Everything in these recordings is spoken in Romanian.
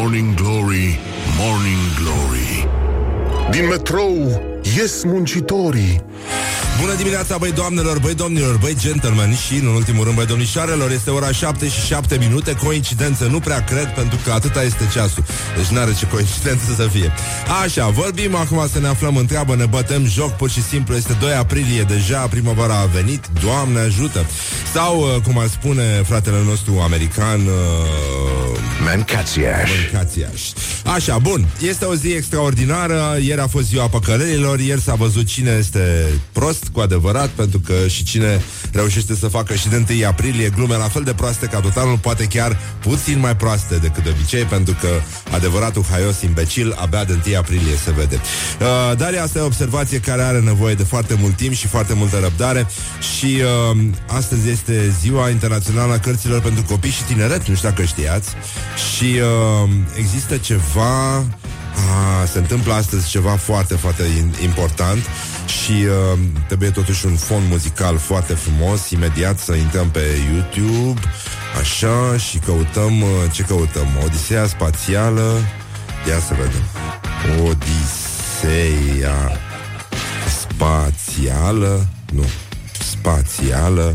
Morning Glory, Morning Glory. Din metrou ies muncitorii Bună dimineața, băi doamnelor, băi domnilor, băi gentlemen și, în ultimul rând, băi domnișoarelor Este ora 7 și 7 minute, coincidență, nu prea cred, pentru că atâta este ceasul. Deci n-are ce coincidență să fie. Așa, vorbim acum să ne aflăm în treabă, ne bătem joc, pur și simplu Este 2 aprilie deja, primăvara a venit, Doamne ajută! Sau, uh, cum ar spune fratele nostru american uh, Mancațiaș. Mancațiaș. Așa, bun, este o zi extraordinară Ieri a fost ziua păcălelilor Ieri s-a văzut cine este prost cu adevărat, pentru că și cine reușește să facă și de 1 aprilie glume la fel de proaste ca tot anul, poate chiar puțin mai proaste decât de obicei, pentru că adevăratul haios imbecil abia de 1 aprilie se vede. Uh, dar asta e o observație care are nevoie de foarte mult timp și foarte multă răbdare și uh, astăzi este ziua internațională a cărților pentru copii și tineret, nu știu dacă știați, și uh, există ceva a, se întâmplă astăzi ceva foarte, foarte important și uh, trebuie totuși un fond muzical foarte frumos. Imediat să intrăm pe YouTube, așa, și căutăm, uh, ce căutăm? Odiseea spațială, ia să vedem. Odiseea spațială, nu, spațială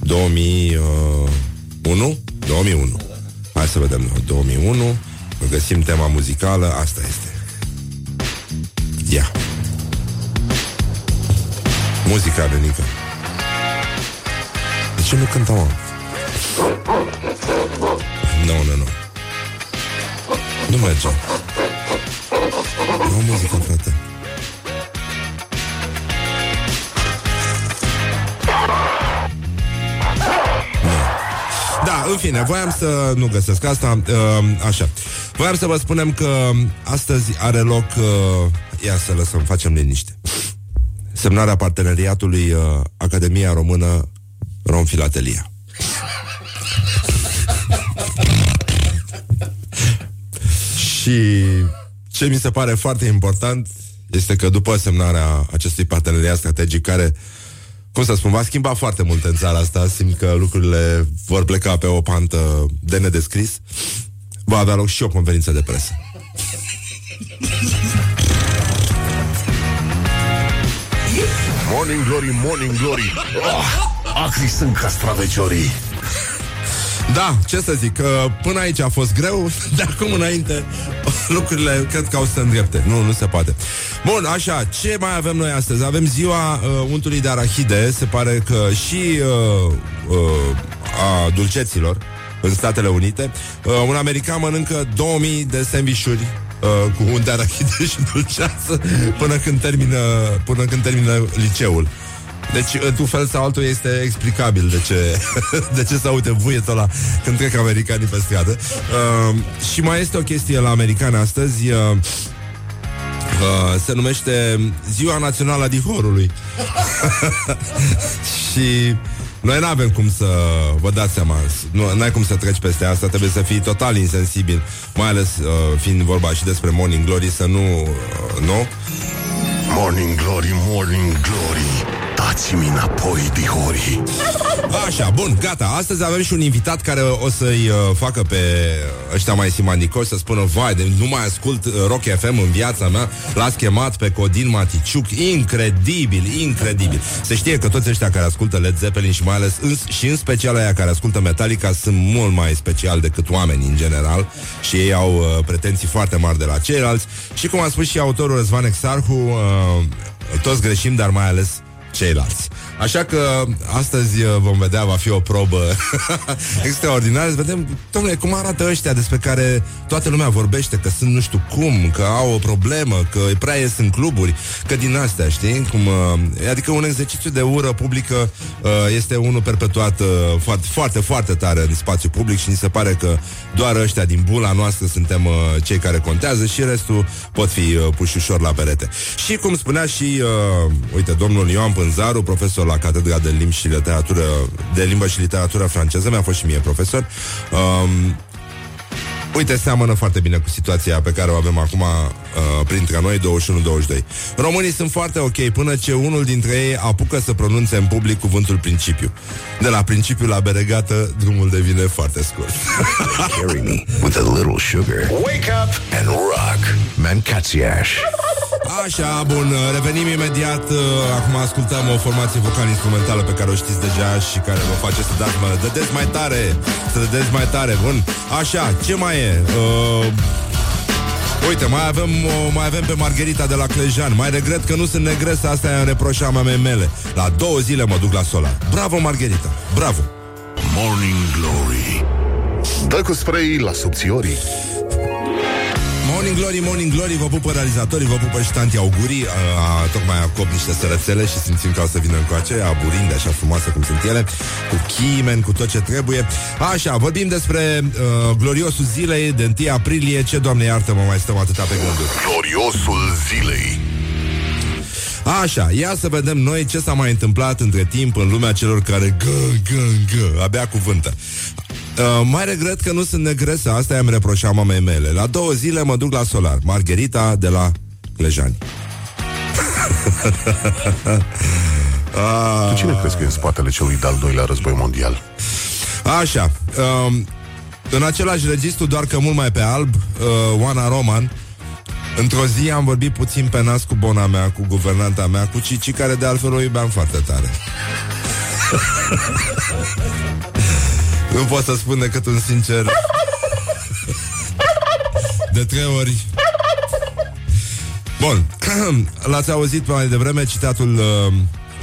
2001? 2001. Hai să vedem, 2001. Găsim tema muzicală, asta este. Ia. Muzica, Benica. De ce nu cântăm, mă? Nu, nu, nu. Nu merge. Nu muzică, frate. Da, în fine, voiam să nu găsesc asta, uh, așa. Voiam să vă spunem că astăzi are loc, uh, ia să lăsăm, facem liniște, semnarea parteneriatului uh, Academia Română Romfilatelia. Și ce mi se pare foarte important este că după semnarea acestui parteneriat strategic care cum să spun, va schimba foarte mult în țara asta, simt că lucrurile vor pleca pe o pantă de nedescris, va avea loc și o conferință de presă. Morning Glory, Morning Glory oh, Acri sunt castraveciorii Da, ce să zic, până aici a fost greu, de acum înainte lucrurile cred că au să se îndrepte. Nu, nu se poate. Bun, așa, ce mai avem noi astăzi? Avem ziua uh, untului de arahide, se pare că și uh, uh, a dulceților în Statele Unite. Uh, un american mănâncă 2000 de sandvișuri uh, cu unt de arahide și dulceață până când termină, până când termină liceul. Deci, într-un fel sau altul, este explicabil de ce, de ce se aude vuietul ăla când trec americanii pe stradă. Uh, și mai este o chestie la americani astăzi. Uh, Uh, se numește Ziua Națională a Dihorului. și noi nu avem cum să vă dați seama, nu ai cum să treci peste asta, trebuie să fii total insensibil, mai ales uh, fiind vorba și despre Morning Glory, să nu, uh, nu? Morning Glory, Morning Glory Dați-mi înapoi, dihorii Așa, bun, gata. Astăzi avem și un invitat care o să-i uh, facă pe ăștia mai simandicoși Să spună, vai, de, nu mai ascult uh, Rock FM în viața mea. L-ați chemat pe Codin Maticiuc. Incredibil, incredibil. Se știe că toți ăștia care ascultă Led Zeppelin Și mai ales, în, și în special aia care ascultă Metallica Sunt mult mai special decât oameni în general Și ei au uh, pretenții foarte mari de la ceilalți. Și cum a spus și autorul Răzvan Exarhu uh, Toți greșim, dar mai ales ceilalți. Așa că astăzi uh, vom vedea, va fi o probă extraordinară. Să vedem, domnule, cum arată ăștia despre care toată lumea vorbește, că sunt nu știu cum, că au o problemă, că prea ies în cluburi, că din astea, știi? Cum, uh, adică un exercițiu de ură publică uh, este unul perpetuat foarte, foarte, foarte tare în spațiu public și ni se pare că doar ăștia din bula noastră suntem cei care contează și restul pot fi puși ușor la perete. Și cum spunea și, uh, uite, domnul Ioan Pânzaru, profesor la Catedra de Limbi și Literatură, de Limbă și Literatură franceză, mi-a fost și mie profesor. Um, Uite, seamănă foarte bine cu situația pe care o avem acum uh, printre noi, 21-22. Românii sunt foarte ok până ce unul dintre ei apucă să pronunțe în public cuvântul principiu. De la principiu la beregată, drumul devine foarte scurt. Carry me with a little sugar. Wake up and rock. Mancațiaș. Așa, bun, revenim imediat uh, Acum ascultăm o formație vocal-instrumentală Pe care o știți deja și care vă face să dați mă, Dădeți mai tare, să dădeți mai tare Bun, așa, ce mai e? Uh, Uite, mai avem, uh, mai avem pe Margherita de la Clejan. Mai regret că nu sunt negresă Asta e în reproșa mea mele. La două zile mă duc la solar Bravo, Margherita, bravo. Morning Glory. Dă cu spray la subțiorii Morning Glory, Morning Glory, vă pupă realizatorii, vă pupă și tanti augurii, a, a, tocmai acop niște sărățele și simțim că o să vină încoace, aburind așa frumoase cum sunt ele, cu chimen, cu tot ce trebuie. Așa, vorbim despre uh, gloriosul zilei de 1 aprilie, ce, Doamne iartă, mă mai stăm atâta pe gânduri. Gloriosul zilei Așa, ia să vedem noi ce s-a mai întâmplat între timp în lumea celor care gă, gă, gă, abia cuvântă. Uh, mai regret că nu sunt negresă, asta i-am reproșat mamei mele. La două zile mă duc la solar. Margherita de la Clejani. Tu cine crezi că e în spatele celui de-al doilea război mondial? Așa. Um, în același registru, doar că mult mai pe alb, uh, Oana Roman, Într-o zi am vorbit puțin pe nas cu bona mea, cu guvernanta mea, cu Cici, care de altfel o iubeam foarte tare. Nu pot să spun decât un sincer De trei ori Bun L-ați auzit mai devreme citatul uh,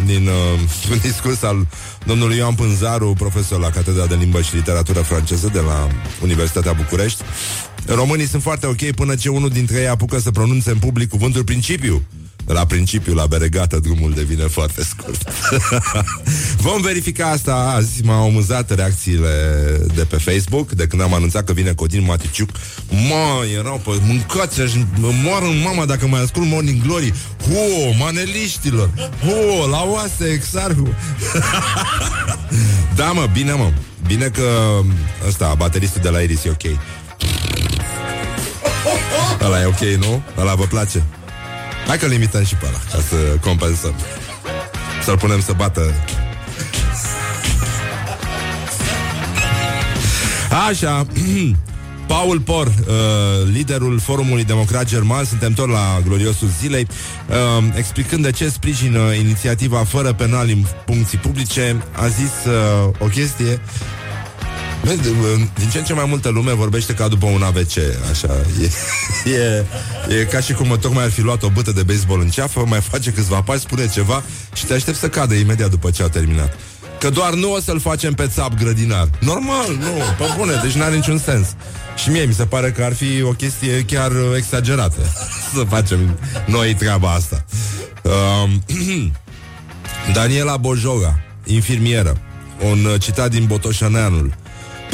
din uh, un discurs al domnului Ioan Pânzaru, profesor la Catedra de Limbă și Literatură franceză de la Universitatea București. Românii sunt foarte ok până ce unul dintre ei apucă să pronunțe în public cuvântul principiu. La principiu, la beregată, drumul devine foarte scurt. Vom verifica asta azi. M-au amuzat reacțiile de pe Facebook de când am anunțat că vine Codin Maticiuc. Mă, erau pe mâncați aș moară în mama dacă mai ascult Morning Glory. Ho, maneliștilor! Ho, la oase, exarhu! da, mă, bine, mă. Bine că ăsta, bateristul de la Iris e ok. Ăla e ok, nu? Ăla vă place? Hai că limităm și pe ăla, ca să compensăm. Să-l punem să bată Așa Paul Por, uh, liderul Forumului Democrat German, suntem tot la gloriosul zilei, uh, explicând de ce sprijină inițiativa fără penal în funcții publice, a zis uh, o chestie din ce în ce mai multă lume vorbește ca după un AVC, așa. E, e, e ca și cum tocmai ar fi luat o bâtă de baseball în ceafă, mai face câțiva pași, spune ceva și te aștept să cadă imediat după ce a terminat. Că doar nu o să-l facem pe țap grădinar. Normal, nu, pe bune, deci n-are niciun sens. Și mie mi se pare că ar fi o chestie chiar exagerată să facem noi treaba asta. Uh, Daniela Bojoga, infirmieră, un citat din Botoșaneanul.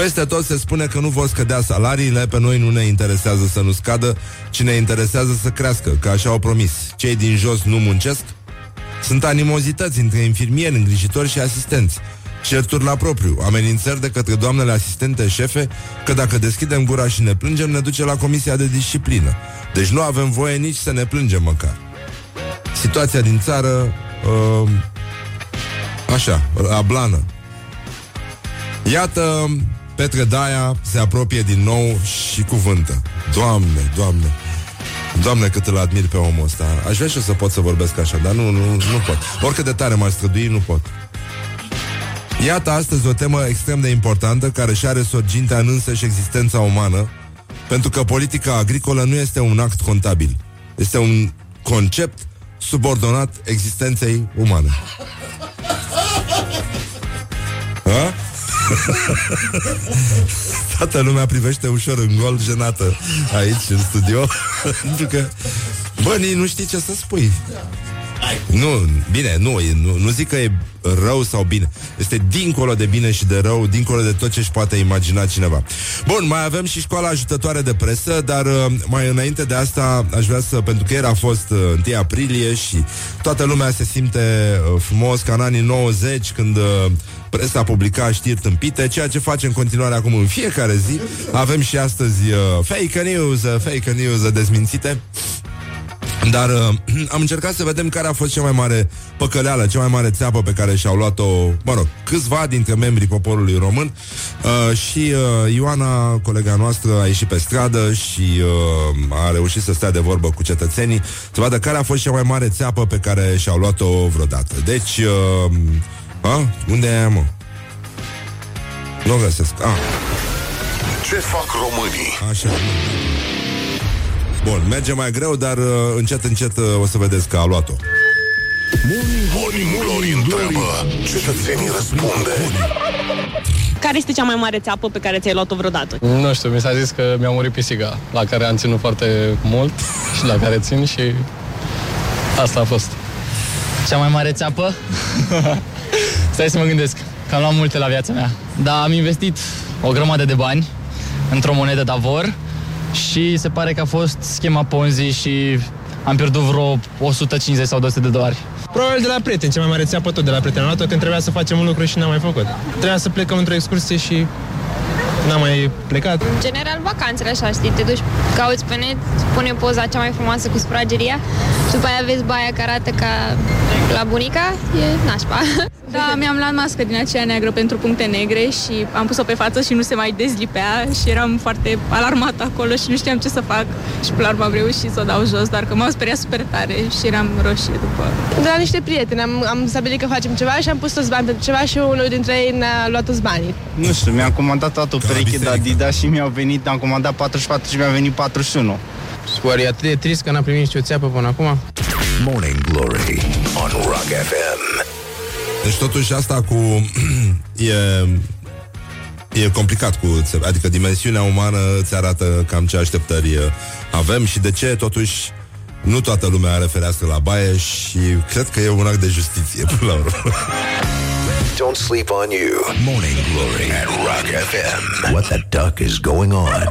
Peste tot se spune că nu vor scădea salariile, pe noi nu ne interesează să nu scadă, ci ne interesează să crească, că așa au promis. Cei din jos nu muncesc? Sunt animozități între infirmieri, îngrijitori și asistenți. Certuri la propriu, amenințări de către doamnele asistente șefe că dacă deschidem gura și ne plângem, ne duce la comisia de disciplină. Deci nu avem voie nici să ne plângem măcar. Situația din țară, uh, așa, ablană. Iată Petre Daia se apropie din nou și cuvântă. Doamne, Doamne, Doamne, cât îl admir pe omul ăsta. Aș vrea și eu să pot să vorbesc așa, dar nu, nu, nu pot. Oricât de tare m-aș strădui, nu pot. Iată astăzi o temă extrem de importantă care și are sorgintea în însăși existența umană, pentru că politica agricolă nu este un act contabil. Este un concept subordonat existenței umane. Ha? Toată lumea privește ușor în gol, jenată aici, în studio Pentru că, bă, nu știi ce să spui nu, bine, nu, nu, nu zic că e rău sau bine. Este dincolo de bine și de rău, dincolo de tot ce își poate imagina cineva. Bun, mai avem și școala ajutătoare de presă, dar uh, mai înainte de asta aș vrea să, pentru că ieri a fost uh, 1 aprilie și toată lumea se simte uh, frumos ca în anii 90 când uh, presa publica știri tâmpite, ceea ce face în continuare acum în fiecare zi. Avem și astăzi uh, fake news, uh, fake news dezmințite. Dar uh, am încercat să vedem care a fost cea mai mare păcăleală, cea mai mare țeapă pe care și-au luat-o, mă rog, câțiva dintre membrii poporului român uh, și uh, Ioana, colega noastră, a ieșit pe stradă și uh, a reușit să stea de vorbă cu cetățenii să vadă care a fost cea mai mare țeapă pe care și-au luat-o vreodată. Deci, uh, a? unde e mă? Nu găsesc. Ah. Ce fac românii? Așa. Bun, merge mai greu, dar uh, încet, încet uh, o să vedeți că a luat-o. Morning Glory întreabă, cetățenii răspunde. Care este cea mai mare țeapă pe care ți-ai luat-o vreodată? Nu știu, mi s-a zis că mi-a murit pisica, la care am ținut foarte mult și la care țin și asta a fost. Cea mai mare țeapă? Stai să mă gândesc, că am luat multe la viața mea. Dar am investit o grămadă de bani într-o monedă Davor și se pare că a fost schema Ponzi și am pierdut vreo 150 sau 200 de dolari. Probabil de la prieteni, cea mai mare țeapă tot de la prieteni. Am luat-o când trebuia să facem un lucru și n-am mai făcut. Trebuia să plecăm într-o excursie și n-am mai plecat. În general, vacanțele așa, știi, te duci, cauți pe net, pune poza cea mai frumoasă cu sufrageria și după aia vezi baia care arată ca la bunica, e nașpa. Da, mi-am luat mască din aceea neagră pentru puncte negre și am pus-o pe față și nu se mai dezlipea și eram foarte alarmată acolo și nu știam ce să fac. Și până la urmă am reușit să o dau jos, dar că m-au speriat super tare și eram roșie după. De la niște prieteni am, am stabilit că facem ceva și am pus toți bani pentru ceva și unul dintre ei ne-a luat toți banii. Nu știu, mi-am comandat toată o pereche de Adidas și mi-au venit, am comandat 44 și mi-a venit 41. Oare e atât de trist că n-am primit nicio țeapă până acum? Morning Glory on Rock FM. Deci totuși asta cu... e, e complicat cu... Adică dimensiunea umană îți arată cam ce așteptări avem și de ce totuși nu toată lumea are fereastră la baie și cred că e un act de justiție până la urmă. Don't sleep on you. Morning Glory at Rock FM. What the duck is going on?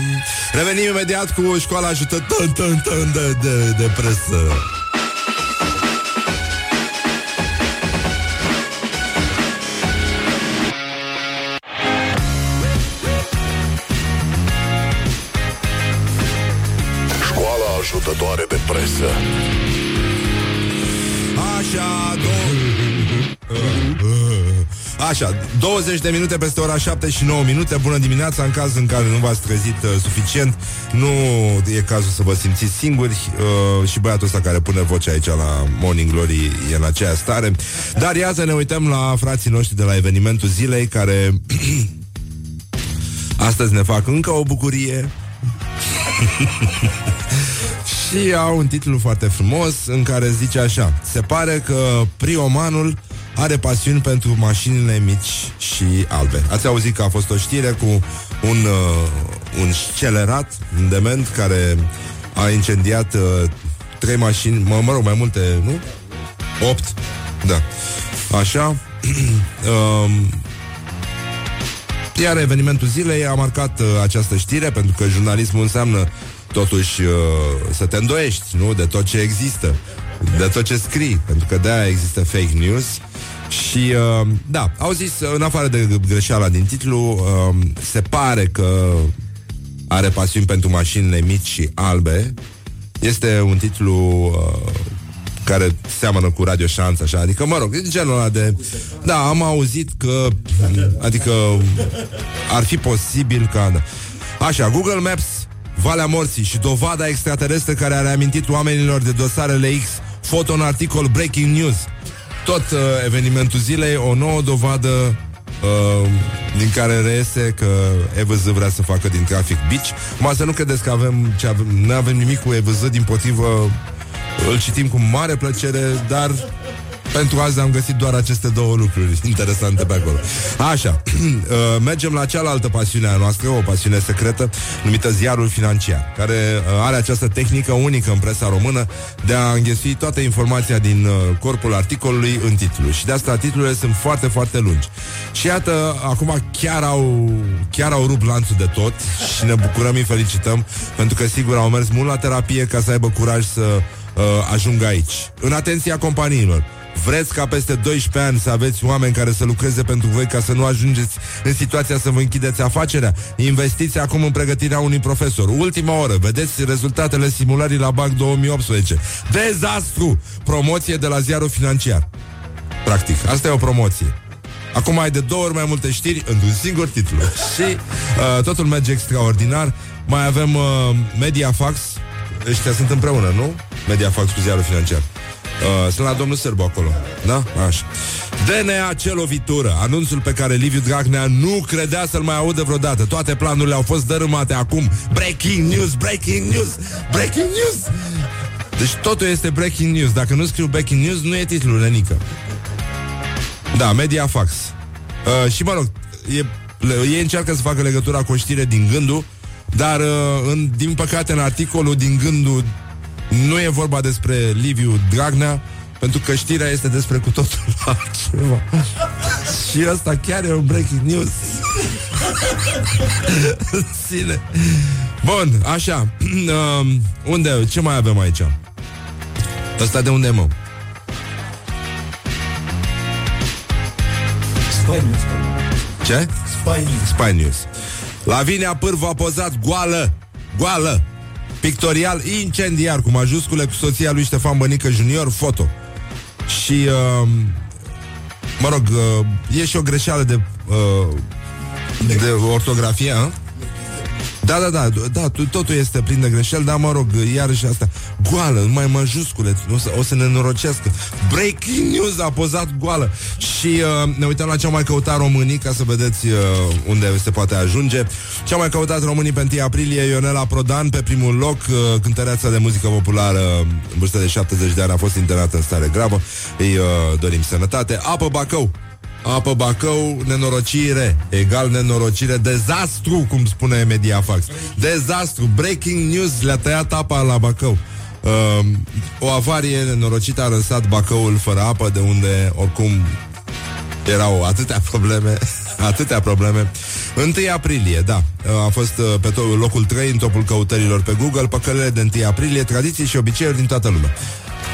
Revenim imediat cu școala ajutător de, de, de presă. Așa, 20 de minute peste ora 7 și 9 minute. Bună dimineața, în caz în care nu v-ați trezit uh, suficient Nu e cazul să vă simțiți singuri uh, Și băiatul ăsta care pune vocea aici la Morning Glory E în aceea stare. Dar iată ne uităm la frații noștri de la evenimentul zilei Care Astăzi ne fac încă o bucurie. Și au un titlu foarte frumos În care zice așa Se pare că priomanul are pasiuni pentru mașinile mici și albe. Ați auzit că a fost o știre cu un, uh, un scelerat, un dement, care a incendiat uh, trei mașini, mă, mă rog, mai multe, nu? Opt, da. Așa. um, iar evenimentul zilei a marcat uh, această știre, pentru că jurnalismul înseamnă totuși uh, să te îndoiești, nu? De tot ce există, de tot ce scrii, pentru că de-aia există fake news. Și, uh, da, au zis, în afară de greșeala din titlu, uh, se pare că are pasiuni pentru mașinile mici și albe. Este un titlu uh, care seamănă cu Radio Șanț, așa, adică, mă rog, e genul ăla de... Da, am auzit că, adică, ar fi posibil ca... Așa, Google Maps, Valea Morții și dovada extraterestră care a reamintit oamenilor de dosarele X, foto în articol Breaking News tot uh, evenimentul zilei, o nouă dovadă uh, din care reiese că EVZ vrea să facă din trafic bici. Mă să nu credeți că avem, ce avem, nu avem nimic cu EVZ, din potrivă îl citim cu mare plăcere, dar pentru azi am găsit doar aceste două lucruri interesante pe acolo. Așa, uh, mergem la cealaltă pasiune a noastră, o pasiune secretă, numită ziarul financiar, care uh, are această tehnică unică în presa română de a înghesui toată informația din uh, corpul articolului în titlu. Și de asta titlurile sunt foarte, foarte lungi. Și iată, acum chiar au, chiar au rupt lanțul de tot și ne bucurăm, îi felicităm, pentru că sigur au mers mult la terapie ca să aibă curaj să uh, ajung aici. În atenția companiilor. Vreți ca peste 12 ani să aveți oameni care să lucreze pentru voi ca să nu ajungeți în situația să vă închideți afacerea? Investiți acum în pregătirea unui profesor. Ultima oră, vedeți rezultatele simulării la BAC 2018. Dezastru! Promoție de la ziarul financiar. Practic, asta e o promoție. Acum ai de două ori mai multe știri într-un singur titlu. Și uh, totul merge extraordinar. Mai avem uh, Mediafax. Ăștia sunt împreună, nu? Mediafax cu ziarul financiar. Uh, sunt la domnul Sârbu acolo. Da? Așa. DNA ce lovitură. Anunțul pe care Liviu Dragnea nu credea să-l mai audă vreodată. Toate planurile au fost dărâmate acum. Breaking news, breaking news, breaking news. Deci totul este breaking news. Dacă nu scriu breaking news, nu e titlul, Lenică. Da, Mediafax. Uh, și mă rog, e, ei încearcă să facă legătura cu o știre din gândul, dar, uh, în, din păcate, în articolul din gândul nu e vorba despre Liviu Dragnea, pentru că știrea este despre cu totul altceva. și asta chiar e un breaking news. Sine. Bun, așa. Uh, unde? Ce mai avem aici? Ăsta de unde mă? Spy News. Ce? Spy News. Spy News. Lavinia Pârvu a pozat goală, goală, pictorial incendiar, cu majuscule, cu soția lui Ștefan Bănică Junior, foto. Și, uh, mă rog, uh, e și o greșeală de, uh, de ortografie, a? Da, da, da, da, totul este plin de greșeli, dar mă rog, iarăși asta, goală, mai majuscule, o să, o să ne norocească. Breaking news a pozat goală. Și uh, ne uităm la ce au mai căutat românii, ca să vedeți uh, unde se poate ajunge. Ce au mai căutat românii pe 1 aprilie, Ionela Prodan pe primul loc, uh, cântăreața de muzică populară, în vârstă de 70 de ani, a fost internată în stare gravă. Îi uh, dorim sănătate. Apă Bacău, Apă Bacău, nenorocire, egal nenorocire, dezastru, cum spune Mediafax. Dezastru, breaking news, le-a tăiat apa la Bacău. Uh, o avarie nenorocită a lăsat Bacăul fără apă, de unde oricum erau atâtea probleme, atâtea probleme. 1 aprilie, da, a fost uh, pe to- locul 3 în topul căutărilor pe Google, păcălele de 1 aprilie, tradiții și obiceiuri din toată lumea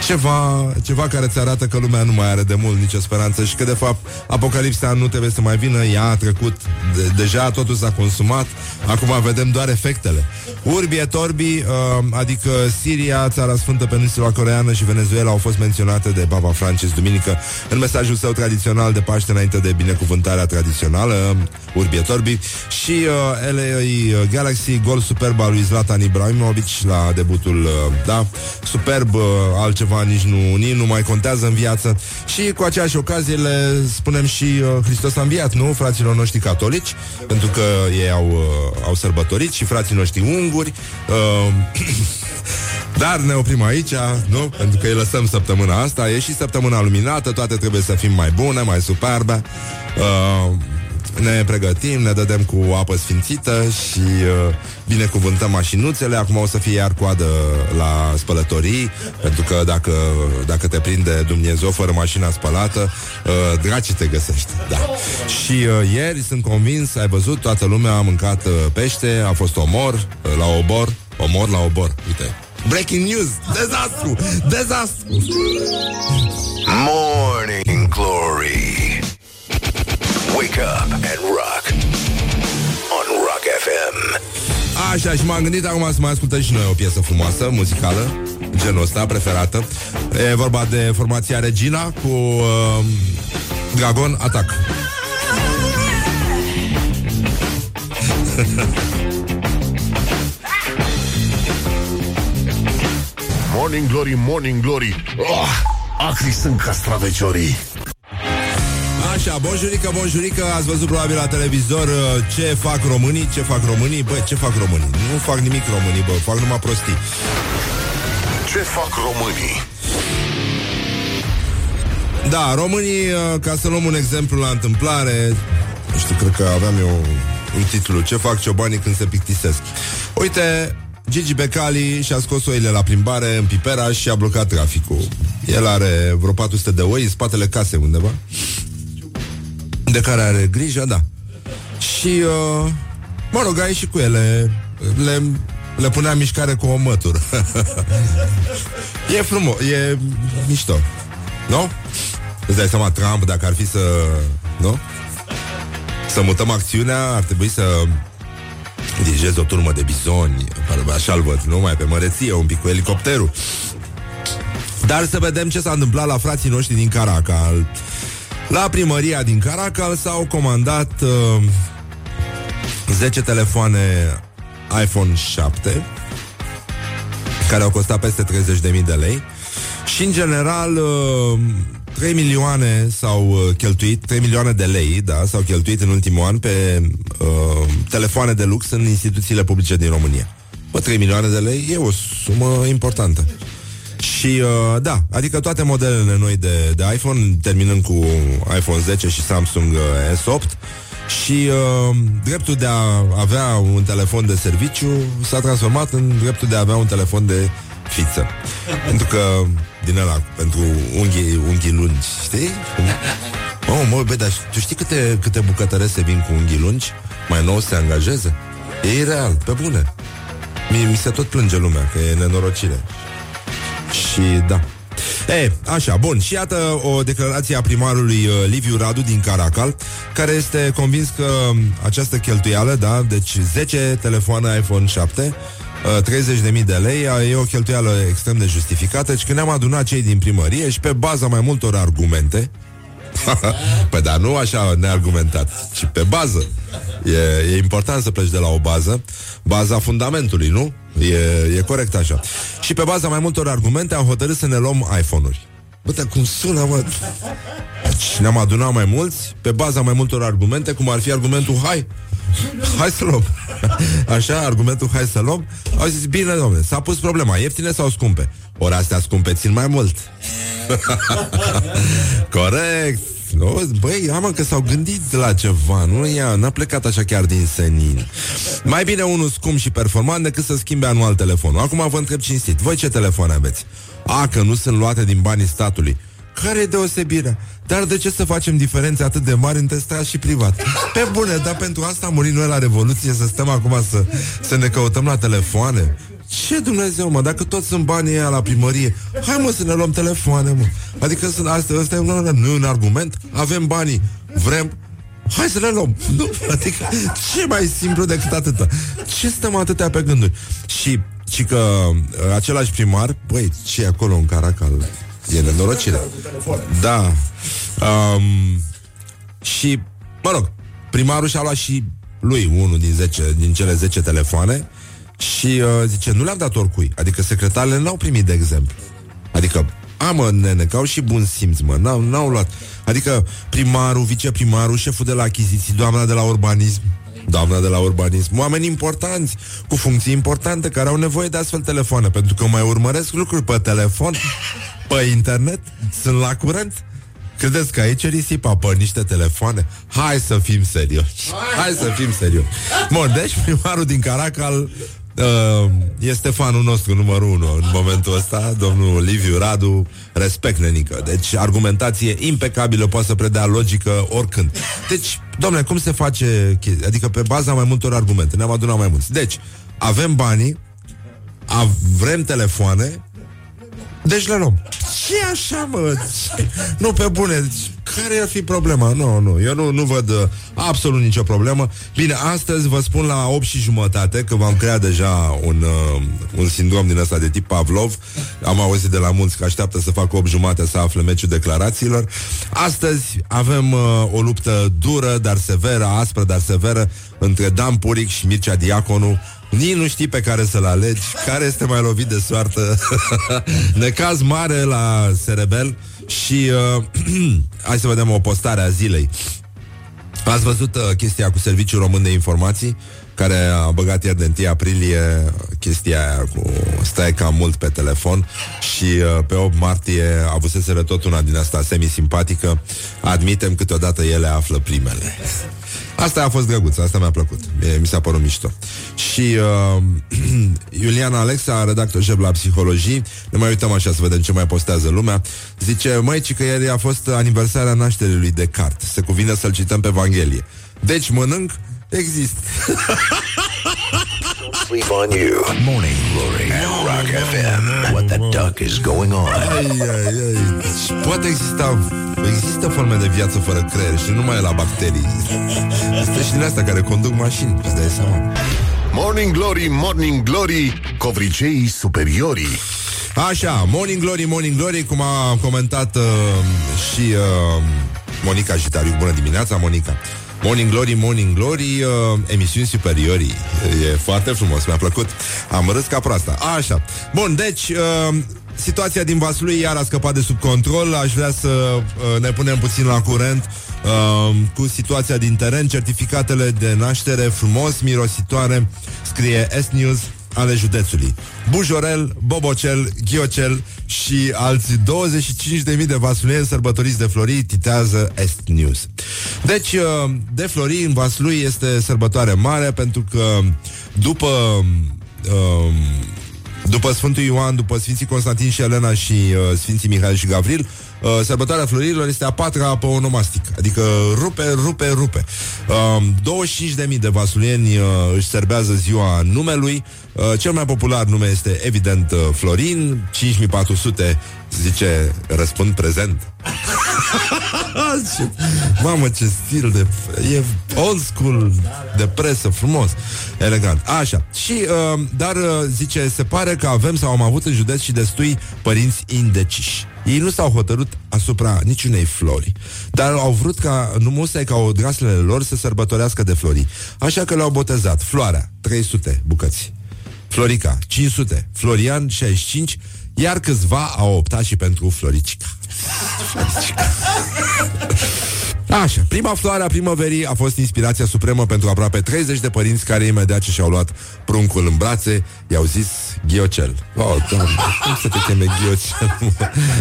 ceva, ceva care ți arată că lumea nu mai are de mult nicio speranță și că, de fapt, apocalipsa nu trebuie să mai vină, ea a trecut, de, deja totul s-a consumat, acum vedem doar efectele. Urbi et orbi, uh, adică Siria, Țara Sfântă, Peninsula Coreană și Venezuela au fost menționate de Papa Francis duminică în mesajul său tradițional de Paște înainte de binecuvântarea tradițională, Urbi et orbi, și uh, LA Galaxy, gol superb al lui Zlatan Ibrahimovic la debutul, uh, da, superb, uh, altceva ceva nici nu, nici nu mai contează în viață. Și cu aceeași ocazie le spunem și uh, Hristos a înviat, nu? Fraților noștri catolici, pentru că ei au, uh, au sărbătorit și frații noștri unguri. Uh, dar ne oprim aici, nu? Pentru că îi lăsăm săptămâna asta. E și săptămâna luminată, toate trebuie să fim mai bune, mai superbe. Uh, ne pregătim, ne dădem cu apă sfințită și uh, binecuvântăm mașinuțele. Acum o să fie iar coadă la spălătorii, pentru că dacă, dacă te prinde Dumnezeu fără mașina spălată, uh, draci te găsește. Da. Și uh, ieri sunt convins, ai văzut, toată lumea a mâncat uh, pește, a fost omor uh, la obor, omor la obor. Uite, Breaking news! Dezastru! Dezastru! Morning Glory. Wake up and rock. On Rock FM. Așa, și m-am gândit acum să mai ascultăm și noi o piesă frumoasă, muzicală, genul ăsta, preferată. E vorba de formația Regina cu uh, Dragon Attack. Morning Glory, Morning Glory oh, Acri sunt castraveciorii Așa, bonjurică, bonjurică Ați văzut probabil la televizor uh, Ce fac românii, ce fac românii Bă, ce fac românii? Nu fac nimic românii, bă, fac numai prostii Ce fac românii? Da, românii, uh, ca să luăm un exemplu la întâmplare Nu știu, cred că aveam eu un titlu Ce fac ciobanii când se pictisesc Uite, Gigi Becali și-a scos oile la plimbare în Pipera și a blocat traficul. El are vreo 400 de oi în spatele casei undeva, de care are grijă, da. Și, uh, mă rog, ai și cu ele, le le punea în mișcare cu o mătură. e frumos, e mișto. Nu? Îți dai seama, Trump, dacă ar fi să... Nu? Să mutăm acțiunea, ar trebui să dirigezi o turmă de bizoni, așa-l văd, nu? Mai pe măreție, un pic cu elicopterul. Dar să vedem ce s-a întâmplat la frații noștri din Caracal. La primăria din Caracal s-au comandat uh, 10 telefoane iPhone 7 care au costat peste 30.000 de lei și în general uh, 3 milioane s-au uh, cheltuit, 3 milioane de lei, da, s-au cheltuit în ultimul an pe uh, telefoane de lux în instituțiile publice din România. Bă, 3 milioane de lei e o sumă importantă. Și uh, da, adică toate modelele noi de, de iPhone, terminând cu iPhone 10 și Samsung uh, S8, și uh, dreptul de a avea un telefon de serviciu s-a transformat în dreptul de a avea un telefon de fiță. Pentru că din ăla, pentru unghii, unghii lungi, știi? Oh, mă, bă, dar tu știi câte, câte bucătărese vin cu unghii lungi? Mai nou se angajeze? E ireal, pe bune. Mi, mi se tot plânge lumea că e nenorocire. Și da. E, așa, bun, și iată o declarație a primarului uh, Liviu Radu din Caracal, care este convins că um, această cheltuială, da, deci 10 telefoane iPhone 7, 30.000 uh, de lei e o cheltuială extrem de justificată și când ne-am adunat cei din primărie și pe baza mai multor argumente păi dar nu așa neargumentat, ci pe bază. E, e important să pleci de la o bază, baza fundamentului, nu? E, e corect așa. Și pe baza mai multor argumente am hotărât să ne luăm iPhone-uri. Bă, cum sună, mă? Deci ne-am adunat mai mulți pe baza mai multor argumente, cum ar fi argumentul hai, hai să luăm. Așa, argumentul hai să luăm. Au zis, bine, domnule, s-a pus problema, ieftine sau scumpe? Ori astea scumpe țin mai mult. Corect. Nu? Băi, amă că s-au gândit la ceva, nu? Ea n-a plecat așa chiar din senin. Mai bine unul scump și performant decât să schimbe anual telefonul. Acum vă întreb cinstit. Voi ce telefon aveți? A, că nu sunt luate din banii statului. Care e deosebirea? Dar de ce să facem diferențe atât de mari între stat și privat? Pe bune, dar pentru asta am murit noi la Revoluție Să stăm acum să, să ne căutăm la telefoane? Ce Dumnezeu, mă, dacă toți sunt banii ăia la primărie Hai mă să ne luăm telefoane, mă. Adică sunt, asta, asta e un, nu, un argument. Avem banii, vrem? Hai să le luăm. Nu, Adică ce mai simplu decât atâta? Ce stăm atâtea pe gânduri? Și, și că uh, același primar Băi, ce e acolo în Caracal E nenorocire. Da. Um, Și, mă rog Primarul și-a luat și lui unul din, 10, din cele 10 telefoane și uh, zice, nu le-am dat oricui. Adică secretarele n-au primit de exemplu. Adică, a mă, nene, că au și bun simț, mă N-au, n-au luat. Adică primarul, viceprimarul, șeful de la achiziții Doamna de la urbanism Doamna de la urbanism, oameni importanți Cu funcții importante, care au nevoie de astfel telefoane Pentru că mai urmăresc lucruri pe telefon Pe internet Sunt la curent Credeți că aici risipa pe niște telefoane? Hai să fim serioși Hai să fim serioși Bun, deci primarul din Caracal Uh, este fanul nostru numărul unu în momentul ăsta, domnul Liviu Radu, respect nenică. Deci argumentație impecabilă, poate să predea logică oricând. Deci, domnule, cum se face chestia? Adică pe baza mai multor argumente, ne-am adunat mai mulți. Deci, avem banii, vrem telefoane, deci le luăm. Ce așa, mă? Ce? Nu, pe bune, care ar fi problema? Nu, nu, eu nu, nu văd uh, absolut nicio problemă. Bine, astăzi vă spun la 8 și jumătate că v-am creat deja un, uh, un sindrom din ăsta de tip Pavlov. Am auzit de la mulți că așteaptă să facă 8 jumate să afle meciul declarațiilor. Astăzi avem uh, o luptă dură, dar severă, aspră, dar severă între Dan Puric și Mircea Diaconu nici nu știi pe care să-l alegi Care este mai lovit de soartă Necaz mare la Serebel Și uh, Hai să vedem o postare a zilei Ați văzut uh, chestia cu Serviciul Român de Informații care a băgat ieri de 1 aprilie chestia aia cu stai cam mult pe telefon și uh, pe 8 martie avuseseră tot una din asta semi-simpatică. Admitem câteodată ele află primele. Asta a fost drăguț, asta mi-a plăcut. Mi s-a părut mișto. Și uh, Iuliana Alexa, redactor șef la psihologii, ne mai uităm așa să vedem ce mai postează lumea. Zice, măi, ci că ieri a fost aniversarea nașterii lui Descartes. Se cuvine să-l cităm pe Evanghelie. Deci mănânc, există. sleep on you. Morning Glory at Rock FM. What the duck is going on? Ai, ai, ai. Și poate exista Există forme de viață fără creier Și nu numai la bacterii Este și din astea care conduc mașini Îți dai seama Morning Glory, Morning Glory, covriceii superiorii. Așa, Morning Glory, Morning Glory Cum a comentat uh, și uh, Monica Jitariu Bună dimineața, Monica Morning Glory, Morning Glory, uh, emisiuni superiorii. E foarte frumos, mi-a plăcut. Am râs ca proasta. Așa. Bun, deci, uh, situația din Vaslui iar a scăpat de sub control. Aș vrea să uh, ne punem puțin la curent uh, cu situația din teren. Certificatele de naștere frumos, mirositoare, scrie S-News ale județului. Bujorel, Bobocel, Ghiocel și alți 25.000 de vasluieni sărbătoriți de Florii titează Est News. Deci, uh, de Florii în Vaslui este sărbătoare mare pentru că după uh, după Sfântul Ioan, după Sfinții Constantin și Elena și uh, Sfinții Mihail și Gavril, uh, sărbătoarea florilor este a patra pe onomastic, adică rupe, rupe, rupe. Uh, 25.000 de vasulieni uh, își serbează ziua numelui. Uh, cel mai popular nume este evident uh, Florin, 5400 zice răspund prezent. ce, mamă, ce stil de... E old school de presă, frumos, elegant. Așa. Și, uh, dar, uh, zice, se pare că avem sau am avut în județ și destui părinți indeciși. Ei nu s-au hotărât asupra niciunei flori, dar au vrut ca numusai ca odraslele lor să sărbătorească de flori. Așa că le-au botezat Floarea, 300 bucăți. Florica, 500, Florian, 65, iar câțiva au optat și pentru Floricica. Floricica. Așa, prima floare a primăverii a fost inspirația supremă pentru aproape 30 de părinți care imediat ce și-au luat pruncul în brațe, i-au zis Ghiocel. Oh, doamne, cum să te cheme Ghiocel?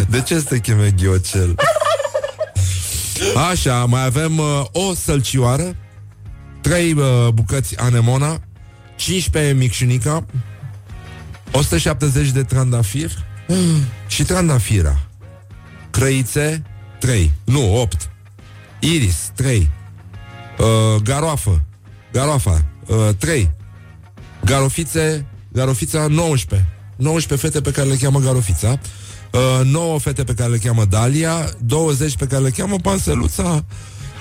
De ce să te cheme Ghiocel? Așa, mai avem uh, o sălcioară, trei uh, bucăți anemona, 15 micșunica, 170 de trandafir și trandafira. Crăițe, 3, nu, 8. Iris, 3. Uh, garoafă, garoafa, uh, 3. Garofițe, garofița, 19. 19 fete pe care le cheamă garofița. Uh, 9 fete pe care le cheamă Dalia, 20 pe care le cheamă Panseluța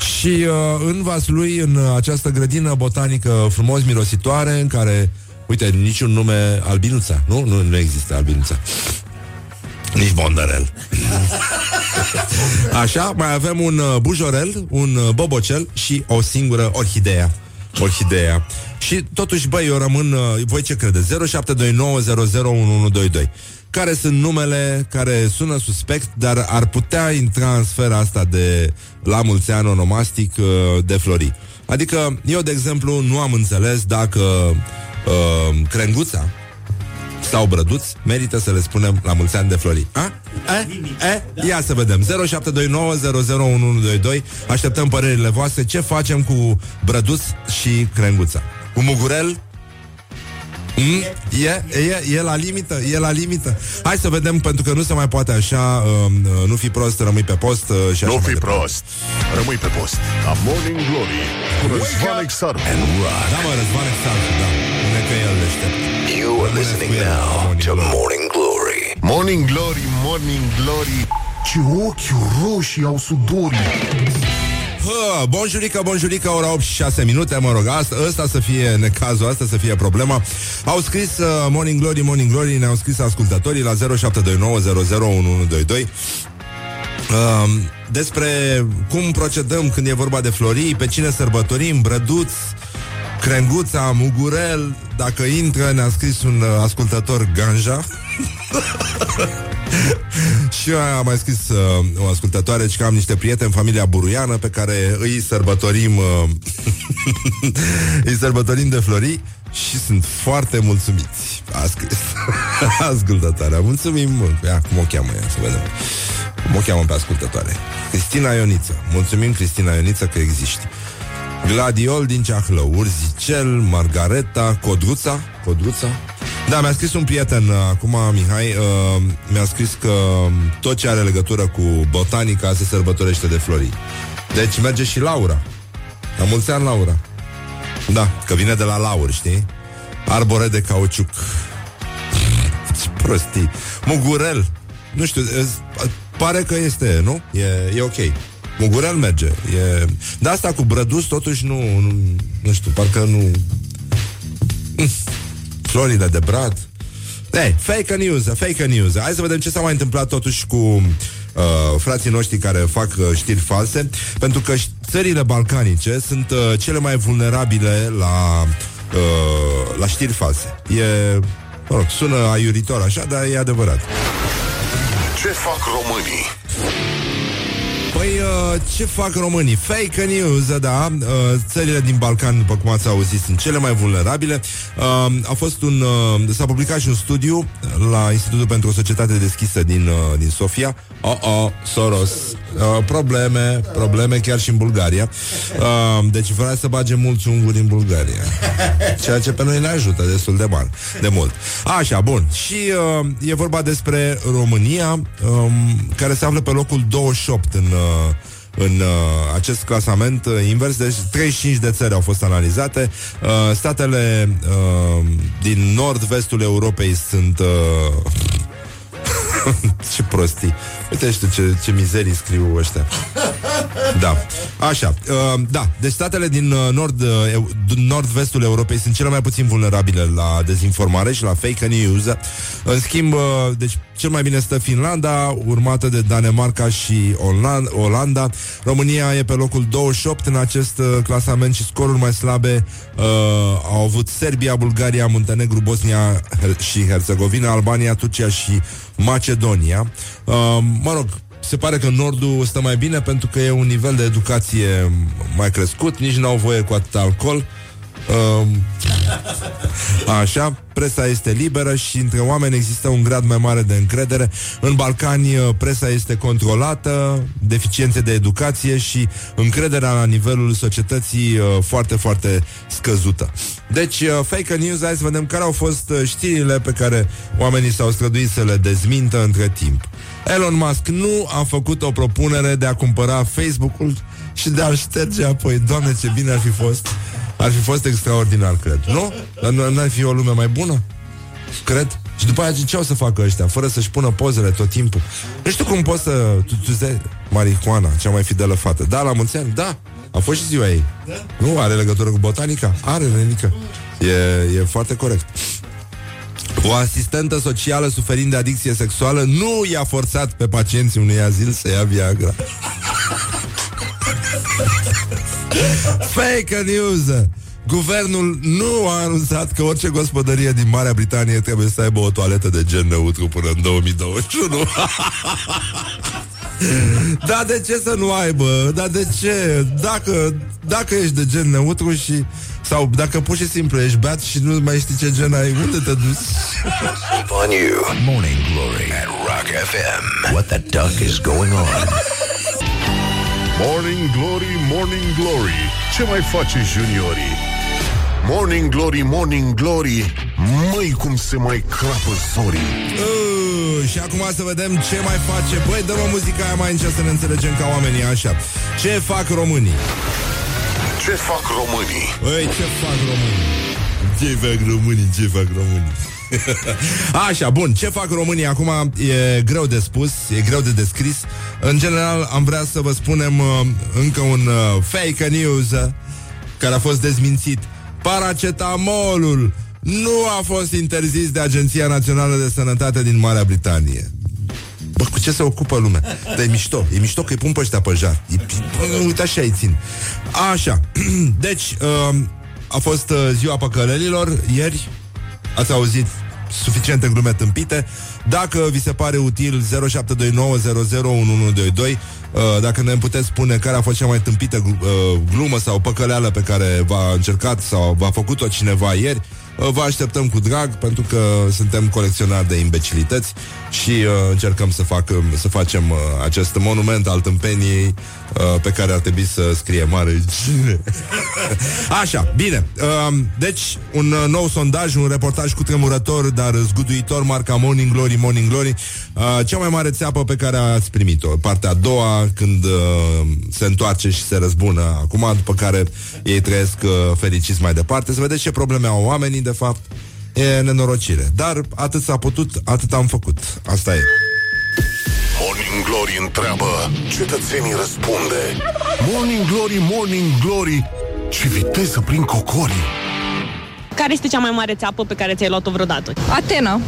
și uh, în Vaslui, în această grădină botanică frumos mirositoare, în care, uite, niciun nume Albinuța, nu? Nu, nu există Albinuța. Nici Bondărel. Așa, mai avem un uh, bujorel, un uh, bobocel și o singură orhidea. Orhidea. Și totuși, băi, eu rămân... Uh, voi ce credeți? 0729001122 care sunt numele care sună suspect, dar ar putea intra în sfera asta de la mulți ani onomastic uh, de flori. Adică, eu, de exemplu, nu am înțeles dacă uh, crenguța sau brăduț merită să le spunem la mulți ani de flori. A? E? E? Ia să vedem. 0729001122 Așteptăm părerile voastre. Ce facem cu brăduț și crenguța? Cu mugurel? Mm? E, e, e la limită, e la limită. Hai să vedem, pentru că nu se mai poate așa, uh, nu fi prost, rămâi pe post uh, și Nu așa fi mai departe. prost. Rămâi pe post. La Morning Glory cu Răzvan Exarhu. Da, mă, Răzvan Exarhu, da. Bine că el deștept. You are listening now to Morning Glory. Morning Glory, Morning Glory. Ce ochi roșii au sudorii. Hă, bonjurică, bonjurică, ora 8 și 6 minute, mă rog, asta, ăsta să fie necazul, asta să fie problema. Au scris uh, Morning Glory, Morning Glory, ne-au scris ascultătorii la 0729001122 uh, despre cum procedăm când e vorba de florii, pe cine sărbătorim, brăduț, crenguța, mugurel, dacă intră, ne-a scris un uh, ascultător ganja. Și eu am mai scris uh, o ascultătoare că am niște prieteni, familia buruiană, pe care îi sărbătorim uh, îi sărbătorim de florii și sunt foarte mulțumiți. A scris ascultătoarea. Mulțumim mult. Ia, cum o cheamă ea, să vedem. Cum o cheamă pe ascultătoare? Cristina Ioniță. Mulțumim, Cristina Ioniță, că existi. Gladiol din Ceahlău, Urzicel, Margareta, Codruța, Codruța. Da, mi-a scris un prieten uh, acum, Mihai, uh, mi-a scris că um, tot ce are legătură cu botanica se sărbătorește de flori. Deci merge și Laura. La mulți ani, Laura. Da, că vine de la Laur, știi? Arbore de cauciuc. Ce prostii. Mugurel. Nu știu, e- pare că este, nu? E, e ok. Mugurel merge. E... De asta cu brădus, totuși, nu, nu, nu știu, parcă nu... Mm. Florile de brad. Hey, fake news, fake news. Hai să vedem ce s-a mai întâmplat totuși cu uh, frații noștri care fac uh, știri false, pentru că ș- țările balcanice sunt uh, cele mai vulnerabile la, uh, la știri false. E, mă rog, sună aiuritor așa, dar e adevărat. Ce fac românii? Păi, uh, ce fac românii? Fake news, da. Uh, țările din Balcan, după cum ați auzit, sunt cele mai vulnerabile. Uh, a fost un, uh, s-a publicat și un studiu la Institutul pentru o Societate Deschisă din, uh, din Sofia. Oh, oh, Soros. Uh, probleme, probleme chiar și în Bulgaria. Uh, deci vrea să bage mulți unguri în Bulgaria. Ceea ce pe noi ne ajută destul de mult. De mult. Așa, bun. Și uh, e vorba despre România, um, care se află pe locul 28 în, uh, în uh, acest clasament uh, invers. Deci 35 de țări au fost analizate. Uh, statele uh, din nord-vestul Europei sunt... Uh, ce prostii. Uite știu ce, ce mizerii scriu ăștia. Da. Așa. Uh, da. Deci statele din uh, nord, uh, eu- din nord-vestul Europei sunt cele mai puțin vulnerabile la dezinformare și la fake news. În schimb, uh, deci cel mai bine stă Finlanda, urmată de Danemarca și Olan- Olanda. România e pe locul 28 în acest uh, clasament și scoruri mai slabe uh, au avut Serbia, Bulgaria, Muntenegru, Bosnia și Herțegovina, Albania, Turcia și Macedonia. Uh, mă rog, se pare că Nordul stă mai bine pentru că e un nivel de educație mai crescut, nici n-au voie cu atât alcool. Um, Așa, presa este liberă și între oameni există un grad mai mare de încredere. În Balcani uh, presa este controlată, deficiențe de educație și încrederea la nivelul societății uh, foarte, foarte scăzută. Deci, uh, fake news, hai să vedem care au fost uh, știrile pe care oamenii s-au străduit să le dezmintă între timp. Elon Musk nu a făcut o propunere de a cumpăra Facebook-ul și de a-l șterge apoi. Doamne, ce bine ar fi fost! Ar fi fost extraordinar, cred. Nu? Dar nu n-ar fi o lume mai bună? Cred. Și după aia ce o să facă ăștia? Fără să-și pună pozele tot timpul. Nu știu cum poți să... Tu, tu zici, marihuana, cea mai fidelă fată. Da, la mulți ani? Da. A fost și ziua ei. Nu are legătură cu botanica? Are, nenică. E, e foarte corect. O asistentă socială suferind de adicție sexuală nu i-a forțat pe pacienții unui azil să ia Viagra. Fake news! Guvernul nu a anunțat că orice gospodărie din Marea Britanie trebuie să aibă o toaletă de gen neutru până în 2021. Da, de ce să nu aibă? Da, de ce? Dacă, dacă ești de gen neutru și sau dacă pur și simplu ești beat și nu mai știi ce gen ai, unde te duci? On you. Morning Glory at Rock FM. What the duck is going on? Morning Glory, Morning Glory Ce mai face juniorii? Morning Glory, Morning Glory Măi cum se mai crapă zorii Uh, și acum să vedem ce mai face Băi, dă-mă muzica aia mai încet să ne înțelegem ca oamenii așa Ce fac românii? Ce fac românii? Băi, ce fac românii? Ce fac românii? Ce fac românii? Așa, bun, ce fac românii acum e greu de spus, e greu de descris În general am vrea să vă spunem uh, încă un uh, fake news uh, Care a fost dezmințit. Paracetamolul nu a fost interzis de Agenția Națională de Sănătate din Marea Britanie. Bă, cu ce se ocupă lumea? Dar e mișto, e mișto că îi pun pe ăștia pe jar. E, bă, Uite așa îi țin. Așa, deci uh, a fost uh, ziua păcălelilor ieri. Ați auzit suficiente glume tâmpite. Dacă vi se pare util 0729001122 uh, Dacă ne puteți spune care a fost cea mai tâmpită glu- uh, glumă sau păcăleală pe care v-a încercat sau v-a făcut-o cineva ieri uh, Vă așteptăm cu drag pentru că suntem colecționari de imbecilități și uh, încercăm să, fac, să facem uh, acest monument al tâmpeniei uh, pe care ar trebui să scrie mare Așa, bine uh, Deci, un uh, nou sondaj, un reportaj cu tremurător, dar zguduitor, marca Morning Glory, Morning Glory uh, Cea mai mare țeapă pe care ați primit-o Partea a doua, când uh, se întoarce și se răzbună acum, după care ei trăiesc uh, fericiți mai departe Să vedeți ce probleme au oamenii, de fapt E nenorocire. Dar atât s-a putut, atât am făcut. Asta e. Morning Glory întreabă, cetățenii răspunde. Morning Glory, Morning Glory, ce viteză prin cocorii. Care este cea mai mare țeapă pe care ți-ai luat-o vreodată? Atena.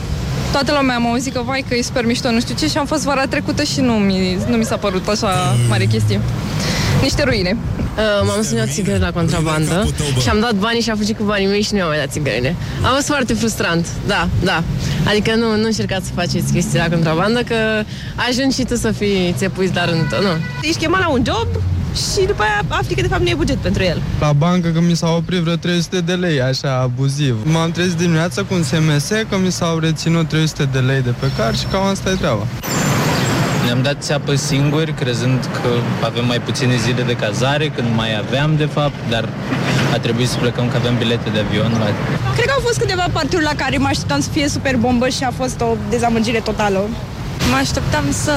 Toată lumea m-a auzit că, vai, că e super mișto, nu știu ce, și am fost vara trecută și nu mi, nu mi s-a părut așa mare chestie. Niște ruine. Uh, m-am sunat țigări la contrabandă și am dat banii și am fugit cu banii mei și nu mi-am mai dat țigările. A fost foarte frustrant, da, da. Adică nu, nu încercați să faceți chestii la contrabandă, că ajungi și tu să fii țepuit la rândul tău, nu. Ești chemat la un job și după aia afli că de fapt nu e buget pentru el. La bancă că mi s-au oprit vreo 300 de lei, așa, abuziv. M-am trezit dimineața cu un SMS că mi s-au reținut 300 de lei de pe car și cam asta e treaba. Ne-am dat țeapă singuri, crezând că avem mai puține zile de cazare, când mai aveam, de fapt, dar a trebuit să plecăm că avem bilete de avion. La... Cred că au fost câteva partiuri la care mă așteptam să fie super bombă și a fost o dezamăgire totală. Mă așteptam să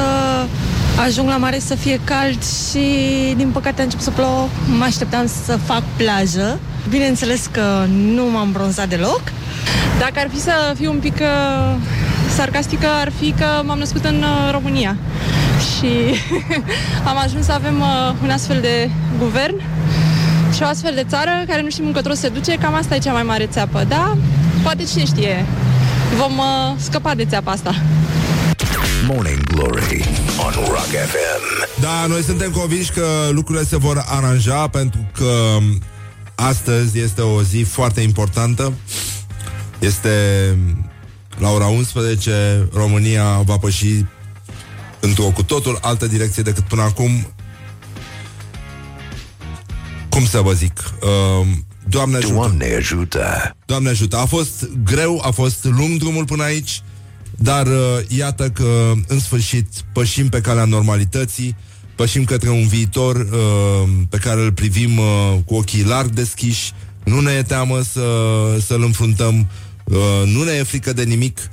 ajung la mare să fie cald și din păcate a început să plouă. Mă așteptam să fac plajă. Bineînțeles că nu m-am bronzat deloc. Dacă ar fi să fiu un pic uh, sarcastică, ar fi că m-am născut în uh, România și am ajuns să avem uh, un astfel de guvern și o astfel de țară care nu știm încotro se duce, cam asta e cea mai mare țeapă. Da, poate cine știe, vom uh, scăpa de țeapa asta. Morning Glory on Rock FM. Da, noi suntem convinși că lucrurile se vor aranja pentru că astăzi este o zi foarte importantă. Este la ora 11 România va păși într-o cu totul altă direcție decât până acum. Cum să vă zic? Uh, Doamne ajută. Doamne ajută. Doamne ajută. A fost greu, a fost lung drumul până aici, dar uh, iată că în sfârșit pășim pe calea normalității, pășim către un viitor uh, pe care îl privim uh, cu ochii larg deschiși, nu ne e teamă să, să-l înfruntăm, uh, nu ne e frică de nimic.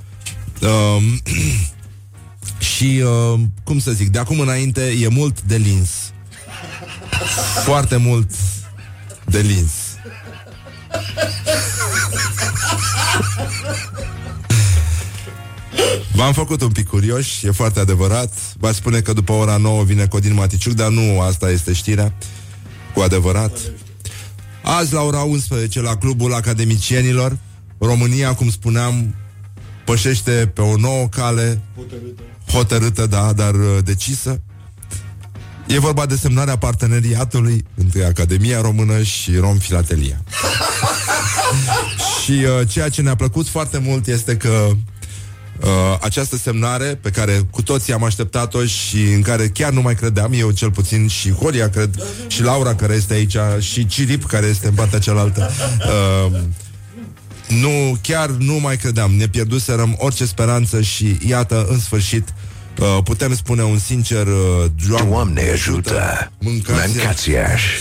Uh, și, uh, cum să zic, de acum înainte e mult de lins. Foarte mult de lins. V-am făcut un pic curioși, e foarte adevărat. Va spune că după ora 9 vine Codin Maticiuc, dar nu asta este știrea. Cu adevărat. Azi la ora 11 la Clubul Academicienilor, România, cum spuneam, pășește pe o nouă cale hotărâtă, hotărâtă da, dar uh, decisă. E vorba de semnarea parteneriatului între Academia Română și Rom Filatelia. și uh, ceea ce ne-a plăcut foarte mult este că uh, această semnare pe care cu toții am așteptat-o și în care chiar nu mai credeam, eu cel puțin și Horia cred, și Laura care este aici, și Cirip care este în partea cealaltă. Uh, nu, chiar nu mai credeam, ne pierduserăm orice speranță și iată, în sfârșit, Uh, putem spune un sincer uh, Doamne, Doamne ajută! Mâncați, Mâncați iași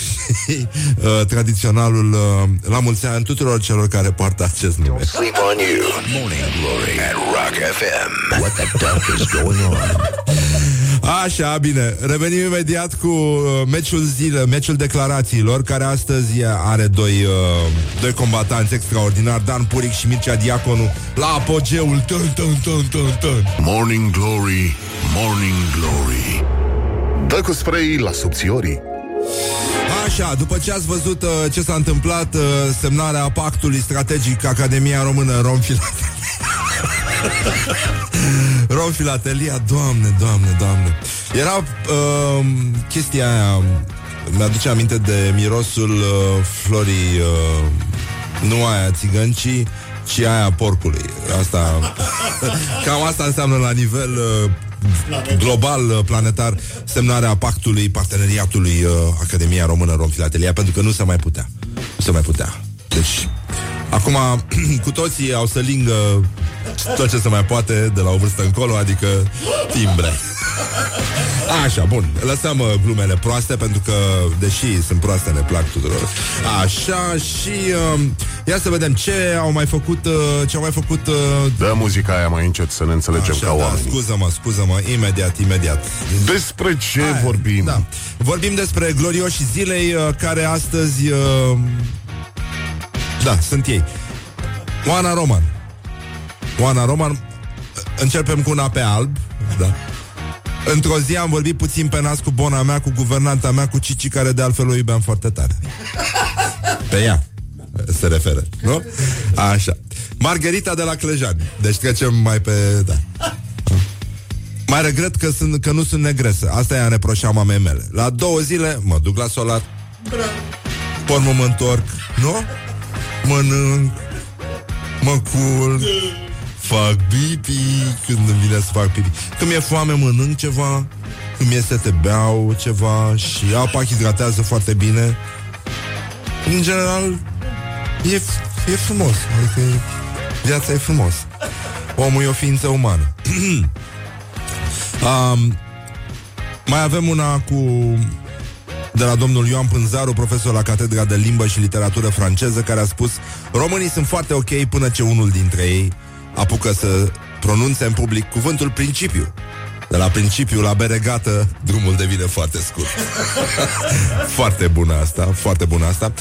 uh, Tradiționalul uh, La mulți ani tuturor celor care poartă acest nume. Sleep on you. Morning Glory. At Rock FM What the duck is going on Așa, bine, revenim imediat cu uh, meciul zile, meciul declarațiilor, care astăzi are doi, uh, doi combatanți extraordinari, Dan Puric și Mircea Diaconu, la apogeul tân, tân, tân, tân, tân. Morning Glory, Morning Glory. Dă cu spray la subțiorii. Așa, după ce ați văzut uh, ce s-a întâmplat, uh, semnarea pactului strategic Academia Română Romfilatelia. Romfilatelia, doamne, doamne, doamne. Era uh, chestia aia, mi-aduce aminte de mirosul uh, florii, uh, nu aia țigăncii, ci aia porcului. Asta, cam asta înseamnă la nivel uh, global, uh, planetar, semnarea pactului, parteneriatului uh, Academia Română Romfilatelia, pentru că nu se mai putea. Nu se mai putea. Deci, acum, cu toții au să lingă tot ce se mai poate de la o vârstă încolo, adică timbre. Așa, bun, lăsăm uh, glumele proaste pentru că, deși sunt proaste, ne plac tuturor. Așa, și uh, ia să vedem ce au mai făcut, uh, ce au mai făcut... Uh... Dă muzica aia mai încet să ne înțelegem Așa, ca da, oameni. scuză-mă, scuză-mă, imediat, imediat. Despre ce Aia, vorbim? Da. Vorbim despre glorioși zilei uh, care astăzi... Uh, da, sunt ei. Oana Roman. Oana Roman. Începem cu una pe alb. Da. Într-o zi am vorbit puțin pe nas cu bona mea, cu guvernanta mea, cu Cici, care de altfel o iubeam foarte tare. Pe ea se referă, nu? Așa. Margherita de la Clejani. Deci trecem mai pe... Da. Mai regret că, sunt, că nu sunt negresă. Asta i-am reproșat mamei mele. La două zile mă duc la solar. Pormă mă întorc. Nu? Mănânc. Mă culc. Fac pipi când îmi vine să fac pipi. Când mi-e foame, mănânc ceva. Când mi-e sete, beau ceva. Și apa hidratează foarte bine. În general, e, e frumos. Adică viața e frumos. Omul e o ființă umană. um, mai avem una cu de la domnul Ioan Pânzaru, profesor la Catedra de Limbă și Literatură franceză, care a spus Românii sunt foarte ok până ce unul dintre ei apucă să pronunțe în public cuvântul principiu. De la principiu la beregată, drumul devine foarte scurt. foarte bună asta, foarte bună asta.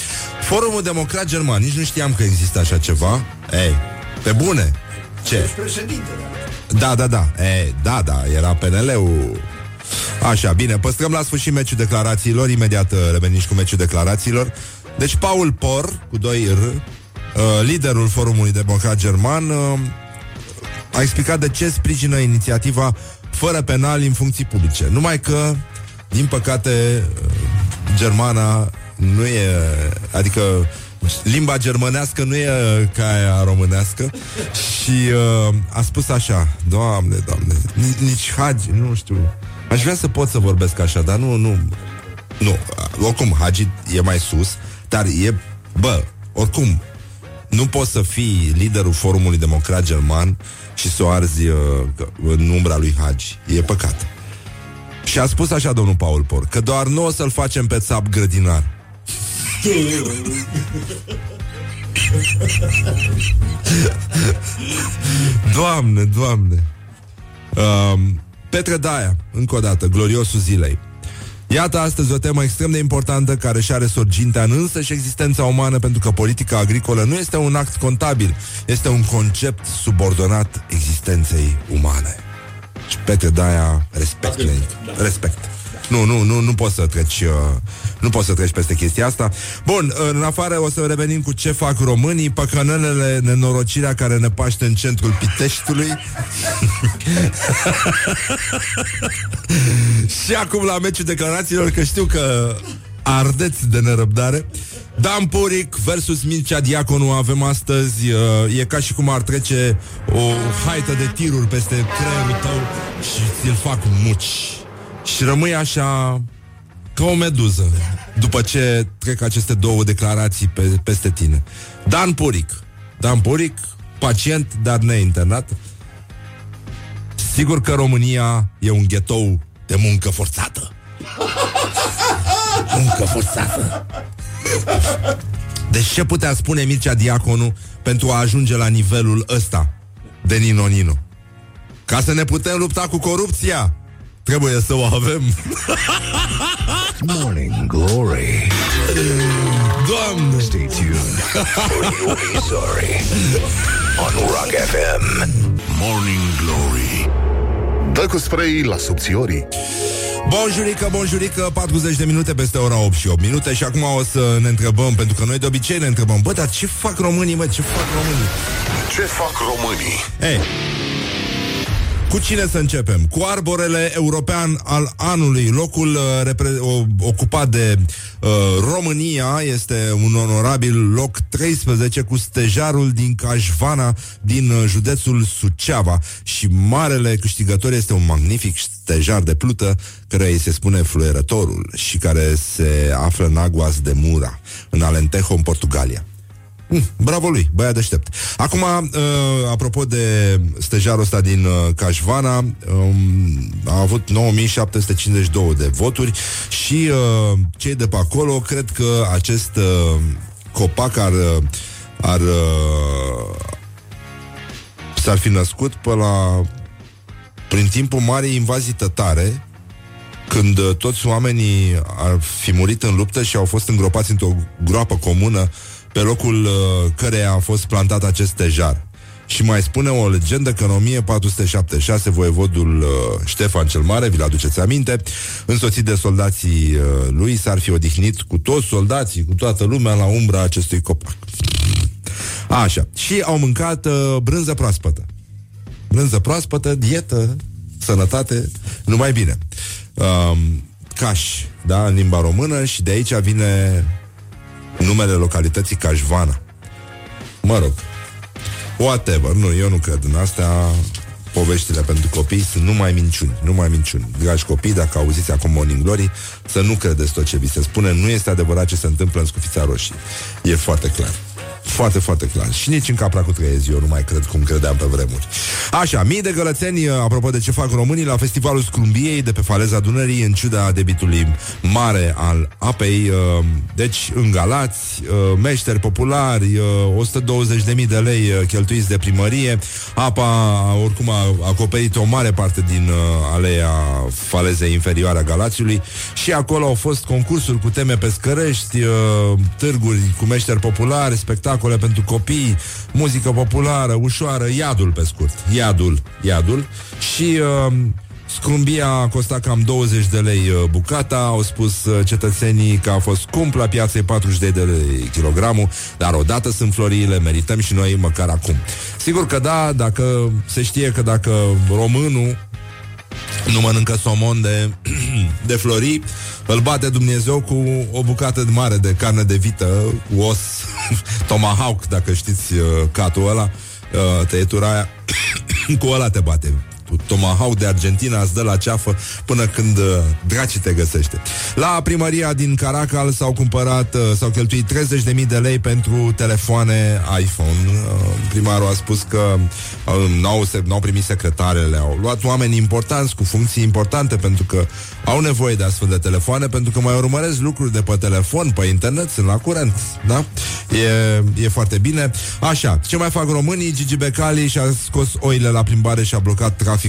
Forumul Democrat German, nici nu știam că există așa ceva. Ei, pe bune. Ce? Da, da, da. E, da, da, era PNL-ul. Așa, bine, păstrăm la sfârșit meciul declarațiilor, imediat uh, revenim și cu meciul declarațiilor. Deci Paul Por, cu 2 R, uh, liderul Forumului Democrat German, uh, a explicat de ce sprijină inițiativa fără penali în funcții publice. Numai că, din păcate, uh, germana nu e... Adică limba germănească nu e ca aia românească. Și uh, a spus așa, Doamne, Doamne, ni- nici Hagi, nu știu, aș vrea să pot să vorbesc așa, dar nu, nu, nu, oricum Hagi e mai sus, dar e, bă, oricum, nu poți să fii liderul Forumului Democrat German și să o arzi uh, în umbra lui Hagi. E păcat. Și a spus așa domnul Paul Por, că doar nu o să-l facem pe țap grădinar. Doamne, doamne um, Petre Daia, încă o dată, gloriosul zilei Iată astăzi o temă extrem de importantă care și are sorgintea în însă și existența umană pentru că politica agricolă nu este un act contabil, este un concept subordonat existenței umane. Și Petre Daia, respect, respect. Nu, nu, nu, nu poți să treci uh, Nu poți să treci peste chestia asta. Bun, în afară o să revenim cu ce fac românii Păcănelele, nenorocirea care ne paște în centrul Piteștiului. Și acum la meciul declarațiilor Că știu că ardeți de nerăbdare. Dan Puric versus Mircea Diaconu avem astăzi. Uh, E ca și cum ar trece O haită de tiruri peste creierul tău Și ți-l fac muci și rămâi așa ca o meduză după ce trec aceste două declarații pe, peste tine. Dan Puric. Dan Puric, pacient, dar neinternat. Sigur că România e un ghetou de muncă forțată. muncă forțată. Deci ce putea spune Mircea Diaconu pentru a ajunge la nivelul ăsta de Nino Nino? Ca să ne putem lupta cu corupția, Trebuie să o avem. Morning Glory. Doamne! Stay tuned Or you'll be sorry On Rock FM Morning Glory. Dă cu spray la subțiorii. Bonjurică, bonjurică, 40 de minute peste ora 8 și 8 minute Și acum o să ne întrebăm, pentru că noi de obicei ne întrebăm Bă, dar ce fac românii, mă, ce fac românii? Ce fac românii? Ei, cu cine să începem? Cu arborele european al anului. Locul uh, repre- o, ocupat de uh, România este un onorabil loc 13 cu stejarul din Cașvana din uh, județul Suceava și marele câștigător este un magnific stejar de plută care îi se spune fluierătorul și care se află în Aguas de Mura, în Alentejo, în Portugalia. Mm, bravo lui, băiat deștept. Acum, uh, apropo de stejarul ăsta din uh, Cașvana, um, a avut 9752 de voturi și uh, cei de pe acolo cred că acest uh, copac ar, uh, ar uh, s-ar fi născut pe la prin timpul Marei invazii tătare, când uh, toți oamenii ar fi murit în luptă și au fost îngropați într-o groapă comună pe locul uh, căreia a fost plantat acest tejar. Și mai spune o legendă că în 1476 voievodul uh, Ștefan cel Mare, vi-l aduceți aminte, însoțit de soldații uh, lui, s-ar fi odihnit cu toți soldații, cu toată lumea la umbra acestui copac. Așa. Și au mâncat uh, brânză proaspătă. Brânză proaspătă, dietă, sănătate, numai bine. Um, caș, da, în limba română și de aici vine numele localității Cașvana. Mă rog, whatever, nu, eu nu cred în astea poveștile pentru copii sunt numai minciuni, numai minciuni. Dragi copii, dacă auziți acum Morning Glory, să nu credeți tot ce vi se spune, nu este adevărat ce se întâmplă în Scufița Roșii. E foarte clar. Foarte, foarte clar. Și nici în capra cu trăiezi eu nu mai cred cum credeam pe vremuri. Așa, mii de gălățeni, apropo de ce fac românii, la Festivalul Scrumbiei de pe faleza Dunării, în ciuda debitului mare al apei, uh, deci în Galați, uh, meșteri populari, uh, 120.000 de lei uh, cheltuiți de primărie, apa oricum a acoperit o mare parte din uh, aleea falezei inferioare a Galațiului și acolo au fost concursuri cu teme pescărești, uh, târguri cu meșteri populari, spectacole pentru copii, muzică populară, ușoară, iadul pe scurt, iadul, iadul. Și uh, Scrumbia a costat cam 20 de lei uh, bucata, au spus uh, cetățenii că a fost scump la piață, e 40 de lei kilogramul, dar odată sunt florile, merităm și noi măcar acum. Sigur că da, dacă se știe că dacă românul nu mănâncă somon de, de flori, îl bate Dumnezeu cu o bucată mare de carne de vită, cu os, tomahawk, dacă știți uh, catul ăla, uh, tăietura aia, cu ăla te bate Tomahawk de Argentina îți dă la ceafă până când uh, draci te găsește. La primăria din Caracal s-au cumpărat, uh, s-au cheltuit 30.000 de lei pentru telefoane iPhone. Uh, primarul a spus că uh, n-au, se, n-au primit secretarele, au luat oameni importanți cu funcții importante pentru că au nevoie de astfel de telefoane pentru că mai urmăresc lucruri de pe telefon, pe internet, sunt la curent, da? E, e foarte bine. Așa, ce mai fac românii? Gigi Becali și-a scos oile la plimbare și a blocat traficul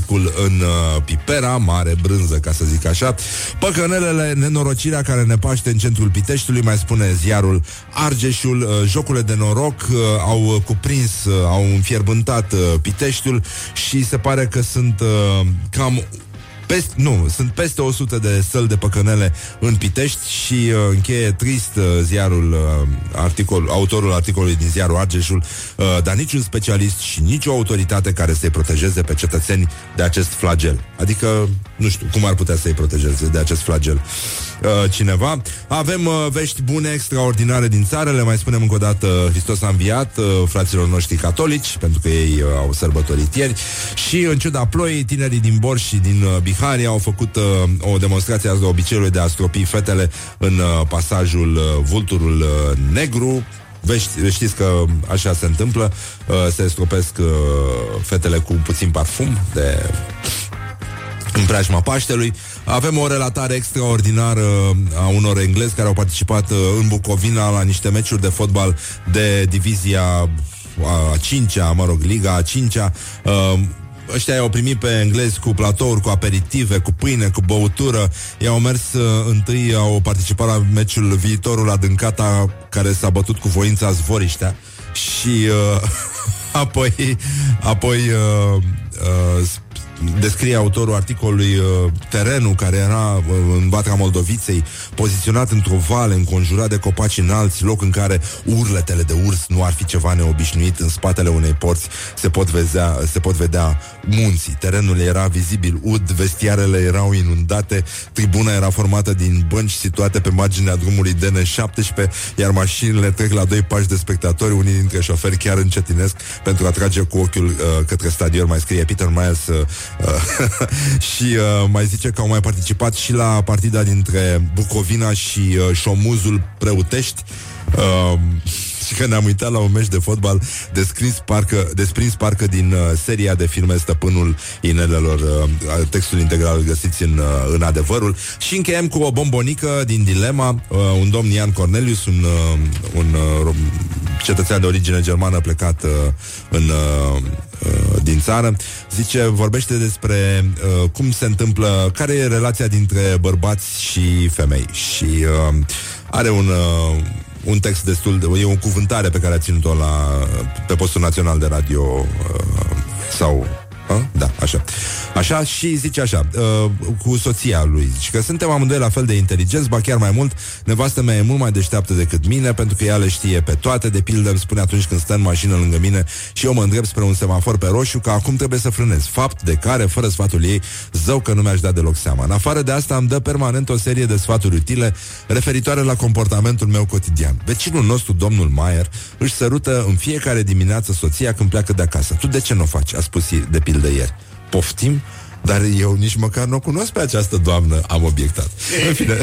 în uh, Pipera, mare brânză, ca să zic așa. Păcănelele, nenorocirea care ne paște în centrul Piteștiului, mai spune ziarul Argeșul, uh, jocurile de noroc uh, au cuprins, uh, au înfierbântat uh, Piteștiul și se pare că sunt uh, cam peste, nu, sunt peste 100 de săli de păcănele în Pitești și uh, încheie trist uh, ziarul, uh, articol, autorul articolului din ziarul Argeșul, uh, dar niciun specialist și nicio autoritate care să-i protejeze pe cetățeni de acest flagel. Adică, nu știu, cum ar putea să-i protejeze de acest flagel uh, cineva. Avem uh, vești bune, extraordinare din țară, le mai spunem încă o dată, Hristos a înviat, uh, fraților noștri catolici, pentru că ei uh, au sărbătorit ieri și în ciuda ploii, tinerii din Borș și din uh, Bihari au făcut uh, o demonstrație a obiceiului de a stropi fetele în uh, pasajul uh, Vulturul uh, Negru, Vești, știți că așa se întâmplă uh, Se stropesc uh, fetele cu puțin parfum De în preajma Paștelui. Avem o relatare extraordinară a unor englezi care au participat uh, în Bucovina la niște meciuri de fotbal de divizia a cincea, mă rog, Liga a cincea. Uh, ăștia i-au primit pe englezi cu platouri, cu aperitive, cu pâine, cu băutură. I-au mers uh, întâi, au participat la meciul viitorul la Dâncata, care s-a bătut cu voința zvoriștea. Și uh, apoi, apoi uh, uh, descrie autorul articolului uh, terenul care era uh, în Batra Moldoviței, poziționat într-o vale, înconjurat de copaci înalți, loc în care urletele de urs nu ar fi ceva neobișnuit, în spatele unei porți se pot vedea, se pot vedea munții. Terenul era vizibil. Ud, vestiarele erau inundate, tribuna era formată din bănci situate pe marginea drumului DN17, iar mașinile trec la doi pași de spectatori, unii dintre șoferi chiar încetinesc pentru a trage cu ochiul uh, către stadion, mai scrie Peter Miles uh, uh, și uh, mai zice că au mai participat și la partida dintre Bucovina și uh, Șomuzul Preutești. Uh, și că ne-am uitat la un meci de fotbal descris parcă, desprins parcă din uh, seria de filme Stăpânul Inelelor. Uh, textul integral îl găsiți în, uh, în adevărul. Și încheiem cu o bombonică din Dilema. Uh, un domn Ian Cornelius, un, uh, un uh, cetățean de origine germană plecat uh, în... Uh, uh, din țară. Zice, vorbește despre uh, cum se întâmplă, care e relația dintre bărbați și femei. Și uh, are un, uh, un text destul de... E o cuvântare pe care a ținut-o la, pe postul național de radio uh, sau a? Da, așa. Așa și zice așa, uh, cu soția lui, zice că suntem amândoi la fel de inteligenți, ba chiar mai mult, nevastă mea e mult mai deșteaptă decât mine, pentru că ea le știe pe toate, de pildă îmi spune atunci când stă în mașină lângă mine și eu mă îndrept spre un semafor pe roșu, că acum trebuie să frânez. Fapt de care, fără sfatul ei, zău că nu mi-aș da deloc seama. În afară de asta, îmi dă permanent o serie de sfaturi utile referitoare la comportamentul meu cotidian. Vecinul nostru, domnul Maier, își sărută în fiecare dimineață soția când pleacă de acasă. Tu de ce nu o faci? A spus de pildă ieri. Poftim? Dar eu nici măcar nu o cunosc pe această doamnă, am obiectat. În fine.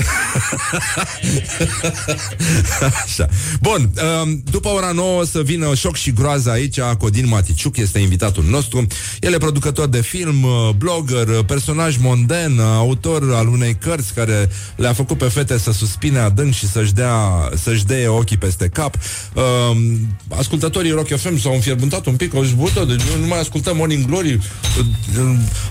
Așa. Bun, um, după ora 9 să vină șoc și groază aici, Codin Maticiuc este invitatul nostru. El e producător de film, uh, blogger, uh, personaj monden, uh, autor al unei cărți care le-a făcut pe fete să suspine adânc și să-și dea, să-și dea ochii peste cap. Um, ascultătorii Rock FM s-au înfierbântat un pic, au zis, bă, deci nu mai ascultăm Morning Glory,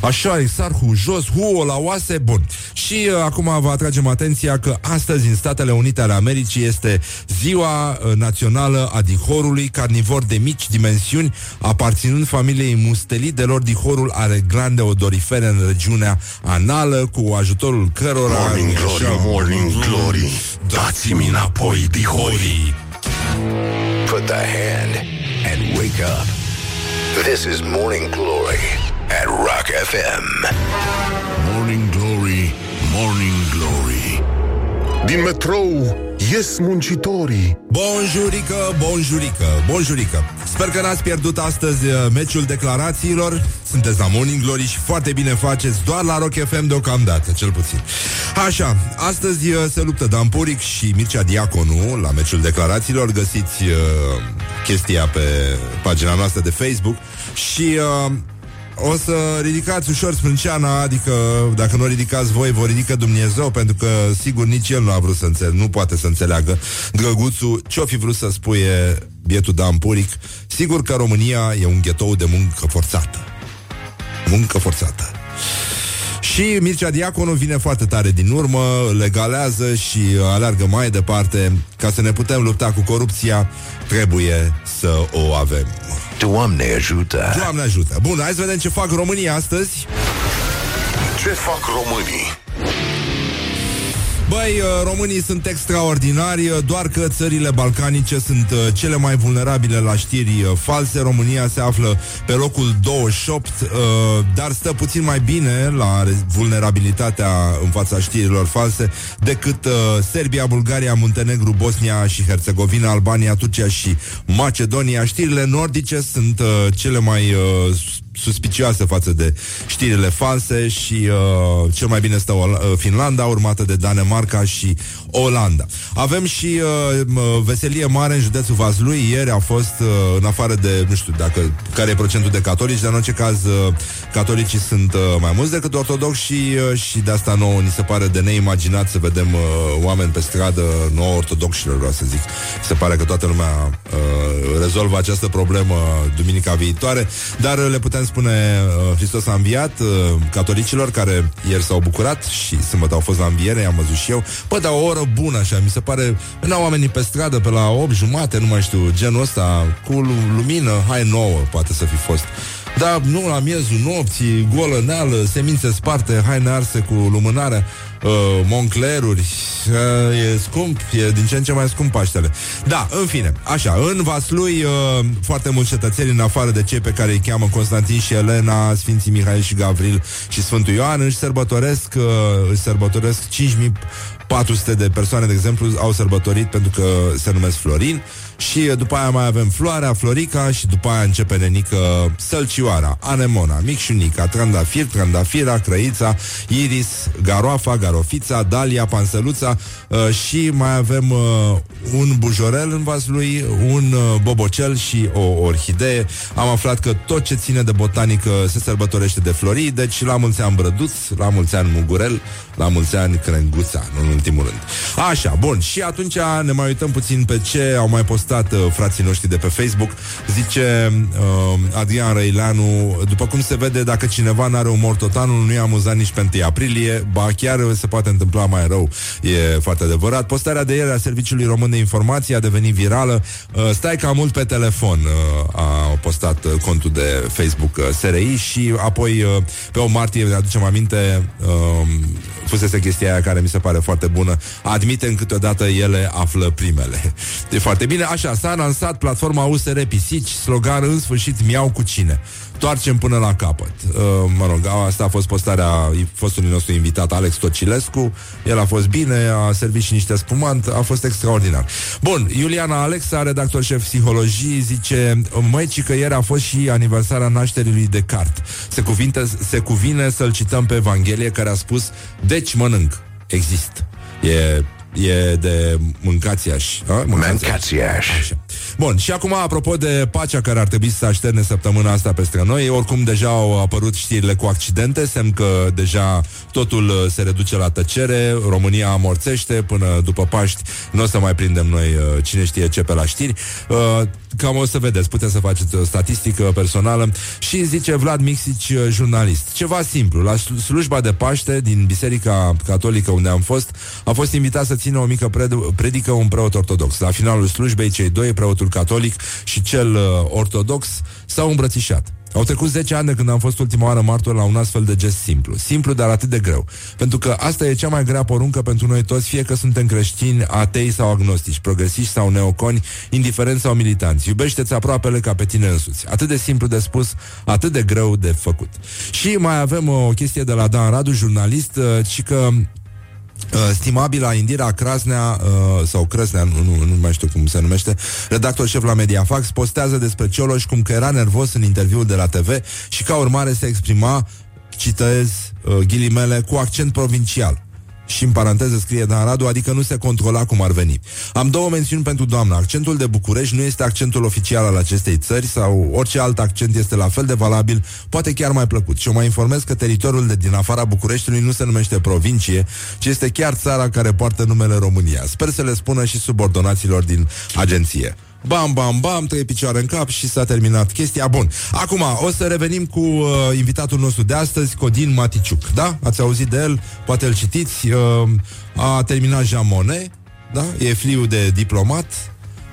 așa, Exarhu, jos, huo, la oase, bun. Și uh, acum vă atragem atenția că astăzi în Statele Unite ale Americii este ziua uh, națională a dihorului, carnivor de mici dimensiuni, aparținând familiei mustelidelor, dihorul are glande odorifere în regiunea anală, cu ajutorul cărora... Morning glory, așa, morning glory, dați-mi înapoi dihorii. Put the hand and wake up. This is Morning Glory at Rock FM. Morning glory, morning glory. Din metrou ies muncitorii. Bonjurică, bonjurică, bonjurică Sper că n-ați pierdut astăzi uh, meciul declarațiilor Sunteți la Morning Glory și foarte bine faceți Doar la Rock FM deocamdată, cel puțin Așa, astăzi uh, se luptă Dan Puric și Mircea Diaconu La meciul declarațiilor Găsiți uh, chestia pe pagina noastră de Facebook Și... Uh, o să ridicați ușor sprânceana, adică dacă nu o ridicați voi, vă ridică Dumnezeu, pentru că sigur nici el nu a vrut să înțeleagă, nu poate să înțeleagă drăguțul ce-o fi vrut să spuie bietul Dan Puric. Sigur că România e un ghetou de muncă forțată. Muncă forțată. Și Mircea Diaconu vine foarte tare din urmă, legalează și aleargă mai departe. Ca să ne putem lupta cu corupția, trebuie să o avem. Doamne ajută! Doamne ajută! Bun, hai să vedem ce fac România astăzi. Ce fac românii? Băi, uh, românii sunt extraordinari, uh, doar că țările balcanice sunt uh, cele mai vulnerabile la știri false. România se află pe locul 28, dar stă puțin mai bine la vulnerabilitatea în fața știrilor false decât Serbia, Bulgaria, Muntenegru, Bosnia și Herțegovina, Albania, Turcia și Macedonia. Știrile nordice sunt cele mai suspicioasă față de știrile false și uh, cel mai bine stă uh, Finlanda, urmată de Danemarca și Olanda. Avem și uh, veselie mare în județul Vaslui. Ieri a fost, uh, în afară de, nu știu dacă care e procentul de catolici, dar în orice caz uh, catolicii sunt uh, mai mulți decât ortodoxi și, uh, și de asta nouă ni se pare de neimaginat să vedem uh, oameni pe stradă nouă ortodoxilor, vreau să zic. Se pare că toată lumea uh, rezolvă această problemă duminica viitoare, dar le putem spune uh, Hristos a înviat uh, catolicilor care ieri s-au bucurat și sâmbătă au fost la înviere, am văzut și eu. Bă, dar o oră bună așa, mi se pare, veneau oamenii pe stradă pe la 8 jumate, nu mai știu, genul ăsta, cu lumină, hai nouă, poate să fi fost. Dar nu la miezul nopții, golă neală, semințe sparte, haine arse cu lumânarea uh, Moncleruri uh, E scump, e din ce în ce mai scump Paștele. Da, în fine, așa În Vaslui, uh, foarte mulți cetățeni În afară de cei pe care îi cheamă Constantin și Elena Sfinții Mihail și Gavril Și Sfântul Ioan Își sărbătoresc, uh, își sărbătoresc 5.000 400 de persoane, de exemplu, au sărbătorit pentru că se numesc Florin și uh, după aia mai avem Floarea, Florica și după aia începe nenică Sălcioara, Anemona, Micșunica, Trandafir, Trandafira, Crăița, Iris, Garoafa, Garofița, Dalia, Pansăluța uh, și mai avem uh, un bujorel în vaslui, un uh, bobocel și o orhidee. Am aflat că tot ce ține de botanică se sărbătorește de florii, deci la mulți ani Brăduț, la mulți ani Mugurel, la mulți ani Crenguța, nu în ultimul rând. Așa, bun, și atunci ne mai uităm puțin pe ce au mai postat uh, frații noștri de pe Facebook. Zice uh, Adrian Răileanu, după cum se vede, dacă cineva n-are umor totanul, nu e amuzant nici pe 1 aprilie, ba chiar se poate întâmpla mai rău. E foarte adevărat. Postarea de ieri a Serviciului Român de Informație a devenit virală. Uh, stai ca mult pe telefon, uh, a postat uh, contul de Facebook uh, SRI și apoi uh, pe o martie, ne aducem aminte, uh, fusese chestia aia care mi se pare foarte bună. Admitem câteodată ele află primele. E foarte bine. Așa, s-a lansat platforma USR Pisici, slogan în sfârșit miau cu cine. Toarcem până la capăt. Uh, mă rog, asta a fost postarea fostului nostru invitat Alex Tocilescu. El a fost bine, a servit și niște spumant, a fost extraordinar. Bun, Iuliana Alexa, redactor șef psihologii, zice Măi, ci că ieri a fost și aniversarea nașterii lui Descartes. Se, cuvinte, se cuvine să-l cităm pe Evanghelie care a spus Deci mănânc. Există. E E de mâncațiaș a? Mâncațiaș. Așa. Bun, și acum apropo de pacea care ar trebui să se așterne săptămâna asta peste noi Oricum deja au apărut știrile cu accidente Semn că deja totul uh, se reduce la tăcere România amorțește până după Paști Nu o să mai prindem noi uh, cine știe ce pe la știri Uh, Cam o să vedeți, puteți să faceți o statistică personală Și zice Vlad Mixici, uh, jurnalist. Ceva simplu, la slu- slujba de Paște din Biserica Catolică unde am fost A fost invitat să țină o mică pred- predică un preot ortodox. La finalul slujbei, cei doi, preotul catolic și cel uh, ortodox S-au îmbrățișat au trecut 10 ani de când am fost ultima oară martor la un astfel de gest simplu. Simplu, dar atât de greu. Pentru că asta e cea mai grea poruncă pentru noi toți, fie că suntem creștini, atei sau agnostici, progresiști sau neoconi, indiferenți sau militanți. Iubește-ți aproapele ca pe tine însuți. Atât de simplu de spus, atât de greu de făcut. Și mai avem uh, o chestie de la Dan Radu, jurnalist, uh, și că Uh, stimabila Indira Crasnea uh, sau Crăsnea, nu, nu, nu mai știu cum se numește, redactor șef la Mediafax, postează despre Cioloș cum că era nervos în interviul de la TV și ca urmare se exprima, citez uh, ghilimele, cu accent provincial. Și în paranteză scrie Dan Radu, adică nu se controla cum ar veni. Am două mențiuni pentru doamna. Accentul de București nu este accentul oficial al acestei țări sau orice alt accent este la fel de valabil, poate chiar mai plăcut. Și o mai informez că teritoriul de din afara Bucureștiului nu se numește provincie, ci este chiar țara care poartă numele România. Sper să le spună și subordonaților din agenție. Bam, bam, bam, trei picioare în cap și s-a terminat chestia. Bun, acum o să revenim cu uh, invitatul nostru de astăzi, Codin Maticiuc. Da? Ați auzit de el? Poate îl citiți. Uh, a terminat Jean Monnet, da? E fliu de diplomat.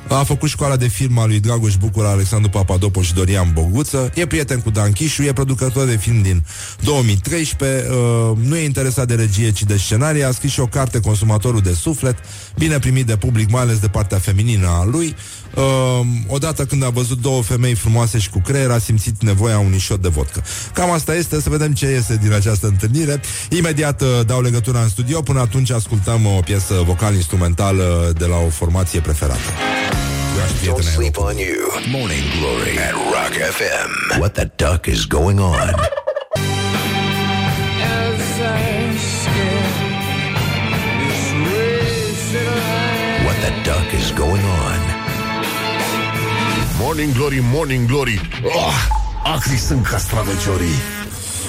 A făcut școala de film a lui Dragoș Bucur, Alexandru Papadopoș și Dorian Boguță. E prieten cu Dan Chișu, e producător de film din 2013. Uh, nu e interesat de regie, ci de scenarii. A scris și o carte, Consumatorul de Suflet, bine primit de public, mai ales de partea feminină a lui. Uh, odată când a văzut două femei frumoase și cu creier, a simțit nevoia unui șot de vodcă. Cam asta este, să vedem ce iese din această întâlnire. Imediat uh, dau legătura în studio, până atunci ascultăm o piesă vocal-instrumentală de la o formație preferată. Don't sleep on you. Morning Glory at Rock FM. What the duck is going on? Morning Glory, Morning Glory oh, Acri sunt castraveciorii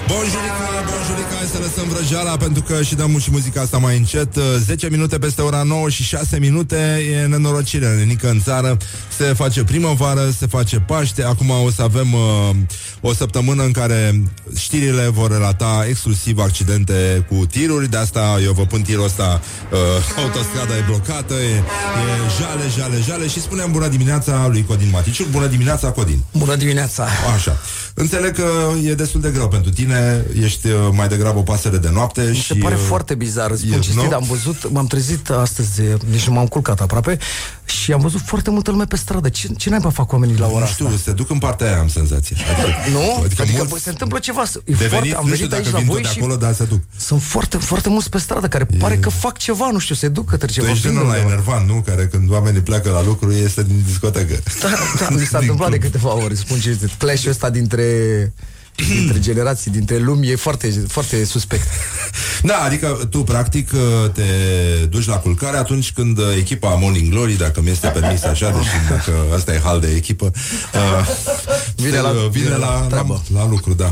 Bonjurica, bonjurica, hai să lăsăm vrăjeala pentru că și dăm și muzica asta mai încet. 10 minute peste ora 9 și 6 minute e nenorocire, nenică în țară. Se face primăvară, se face Paște. Acum o să avem uh, o săptămână în care știrile vor relata exclusiv accidente cu tiruri. De asta eu vă pun tirul ăsta, uh, autostrada e blocată, e, e jale, jale, jale și spunem bună dimineața lui Codin Maticiuc. Bună dimineața, Codin. Bună dimineața! Așa. Înțeleg că e destul de greu pentru tine tine ești uh, mai degrabă o pasăre de noapte Mi și... se pare uh, foarte bizar, îți spun e- cinstit, nu? am văzut, m-am trezit astăzi, nici nu m-am culcat aproape, și am văzut foarte multă lume pe stradă. Ce, ce naiba fac oamenii la ora Nu asta? știu, se duc în partea aia, am senzația. Adică, Nu? Adică, adică mulți bă, se întâmplă ceva. E de foarte, venit, am nu venit știu dacă aici la vin voi tot de și acolo, dar se duc. sunt foarte, foarte mulți pe stradă care pare că fac ceva, nu știu, se duc către Tu ceva. ești vin genul la undeva. enervant, nu? Care când oamenii pleacă la lucru, este din discotecă. Da, da, mi s-a întâmplat de câteva ori, spun ce este. Clash-ul ăsta dintre dintre generații, dintre lumi, e foarte, foarte suspect. Da, adică tu practic te duci la culcare atunci când echipa Morning Glory, dacă mi este permis așa, deși dacă ăsta e hal de echipă, uh, Vine te- la- vine vine la, la la, treabă. la lucru, da.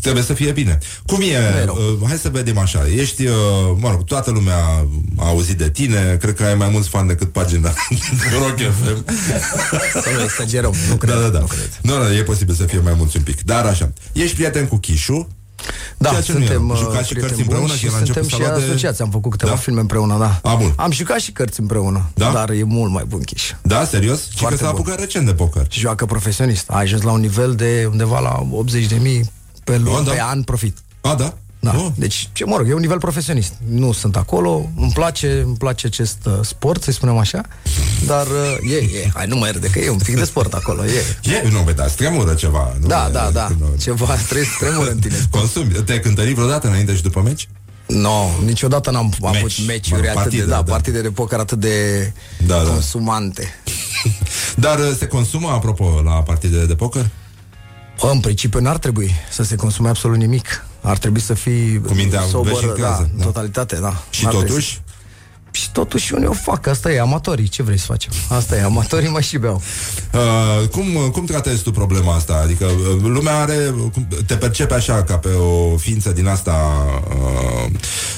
Trebuie să fie bine. Cum e? Uh, hai să vedem așa. Ești, uh, mă rog, toată lumea a auzit de tine, cred că ai mai mulți fani decât pagina Rock FM. Să nu exagerăm, nu cred. Da, da, da. Nu, nu, e posibil să fie mai mulți un pic. Dar așa. Ești prieten cu Chișu? Da, Ceea ce nu e suntem rău. uh, Jucați și prieteni cărți împreună? buni că și el a început suntem să și lua de- asociați. Am făcut câteva Da? filme împreună, da. A, bun. Am jucat și cărți împreună, Da? dar e mult mai bun Chiș. Da, serios? Și că Foarte s-a bun. apucat recent de poker. Și joacă profesionist. A ajuns la un nivel de undeva la 80 de mii pe, lună, da. pe an profit. A, da? Da. Oh. Deci, ce mă rog, e un nivel profesionist. Nu sunt acolo, îmi place, îmi place acest uh, sport, să spunem așa, dar uh, e, e, hai nu mă ierte că e un pic de sport acolo, e. E, nu, bă, dar tremură ceva. Nu? Da, E, da, da, nu- ceva trebuie să tremură în tine. Consumi. Te-ai cântărit vreodată înainte și după meci? Nu, no, niciodată n-am Meci. avut meciuri Mă, atât partide, de, da, da. partide de poker atât de Da, da. consumante. Dar uh, se consumă, apropo, la partidele de poker? Bă, în principiu n-ar trebui să se consume absolut nimic. Ar trebui să fii Cu mintea sober, veși în da, casă, în da. totalitate, da. Și N-ar trebui totuși? Să- Și totuși unii o fac, asta e, amatorii, ce vrei să facem? Asta e, amatorii mai și beau. Uh, cum, cum tratezi tu problema asta? Adică uh, lumea are, cum- te percepe așa ca pe o ființă din asta uh,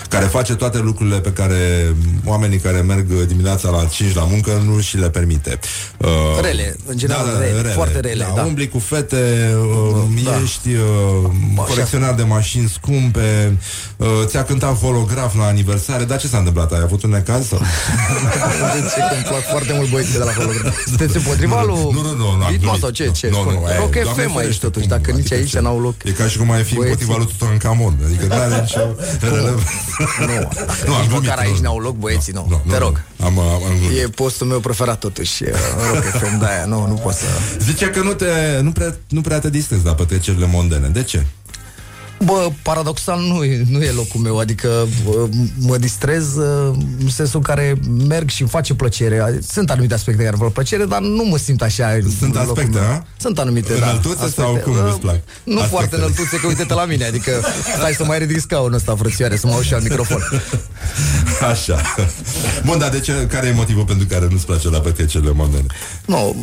care face toate lucrurile pe care oamenii care merg dimineața la 5 la muncă nu și le permite. Uh, Rele, în general, rele, foarte rele, da. Umbli cu fete, uh, Da. ești uh, colecționar de mașini scumpe, uh, ți-a cântat holograf la aniversare, dar ce s-a întâmplat? Ai avut un necaz? Sau? De ce? Că îmi plac foarte mult băieții de la holograf. Sunteți împotriva lui Nu, nu, nu, nu am Ritma glumit. sau ce? ce Nu, spune? nu, e, Rock Doamne FM aici ferește, totuși, cum? dacă nici Adică aici ce? n-au loc. E ca și cum ai fi Băieții. împotriva lui Tutankamon. Adică nu are nicio relevanță. Nu, Nu, am nici glumit, măcar nu. aici n-au loc băieții, nu. Nu, nu, Te rog. Am, am, am glumit. E postul meu preferat totuși, e Rock FM, de-aia, nu, nu pot să... Zice că nu, te, nu, prea, nu prea te distrezi la petrecerile mondene. De ce? Bă, paradoxal nu e, nu e locul meu, adică bă, mă distrez uh, în sensul în care merg și îmi face plăcere. Sunt anumite aspecte care îmi fac plăcere, dar nu mă simt așa. în Sunt locul aspecte, meu. a? Sunt anumite, da. Înăltuțe aspecte. sau cum Uh, îți plac? Nu Aspectele. foarte înăltuțe, că uite-te la mine, adică stai să mai ridic scaunul ăsta, frățioare, să mă auzi și al microfon. Așa. Bun, dar de ce, care e motivul pentru care nu-ți place la petrecerile mondene? Nu,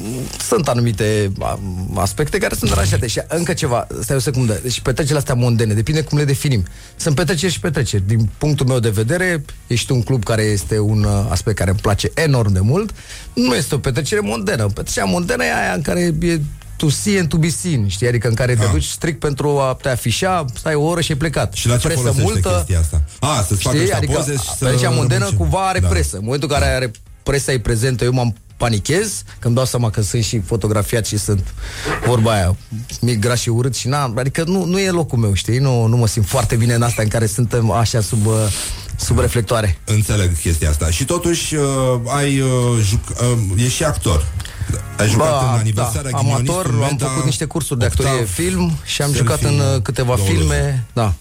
sunt anumite a, aspecte care sunt aranjate și încă ceva, stai o secundă, deci petrecerile astea mondene, depinde cum le definim. Sunt petreceri și petreceri. Din punctul meu de vedere, ești un club care este un uh, aspect care îmi place enorm de mult, nu este o petrecere mondenă. Petrecerea mondenă e aia în care e to see and to be seen, știi? Adică în care te Ah. duci strict pentru a te afișa, stai o oră și ai plecat. Și la ce Presă folosește multă, chestia asta? A, să-ți facă Știi? ăștia Adică poze și să... petrecerea mondenă răbuce. cumva are Da. presă. În momentul în care are presa e prezentă, eu m-am panichez, că îmi dau seama că sunt și fotografiat și sunt vorba aia, mic, gras și urât și n-am, adică nu, nu e locul meu, știi? Nu, nu mă simt foarte bine în asta în care suntem așa sub, uh, sub reflectoare. Înțeleg chestia asta. Și totuși uh, ai uh, juc, uh, e și actor. Ai jucat Ba, în aniversarea da, Ghinionist, amator, în am Meta, făcut niște cursuri de Octav, actorie film și am selfie, jucat în uh, câteva două filme, da.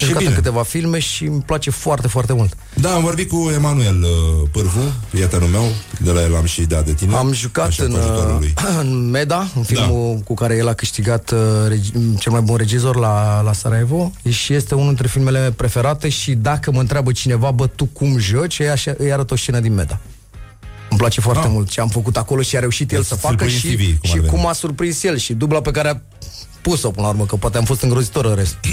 Și Am jucat în bine. câteva filme și îmi place foarte, foarte mult. Da, am vorbit cu Emanuel uh, Pârvu, prietenul meu, de la el am și ideea de tine. Am jucat Așa, în, cu ajutorul lui. uh, în Meda, în filmul da. cu care el a câștigat uh, regi- cel mai bun regizor la, la Sarajevo și este unul dintre filmele mele preferate și dacă mă întreabă cineva, bă, tu cum joci, îi, așa, îi arăt o scenă din Meda. Îmi place foarte Ah. mult ce am făcut acolo și a reușit el Deci să ți-l facă pui în și, CV, cum ar și veni. cum a surprins el și dubla pe care a pus-o până la urmă, că poate am fost îngrozitor în rest.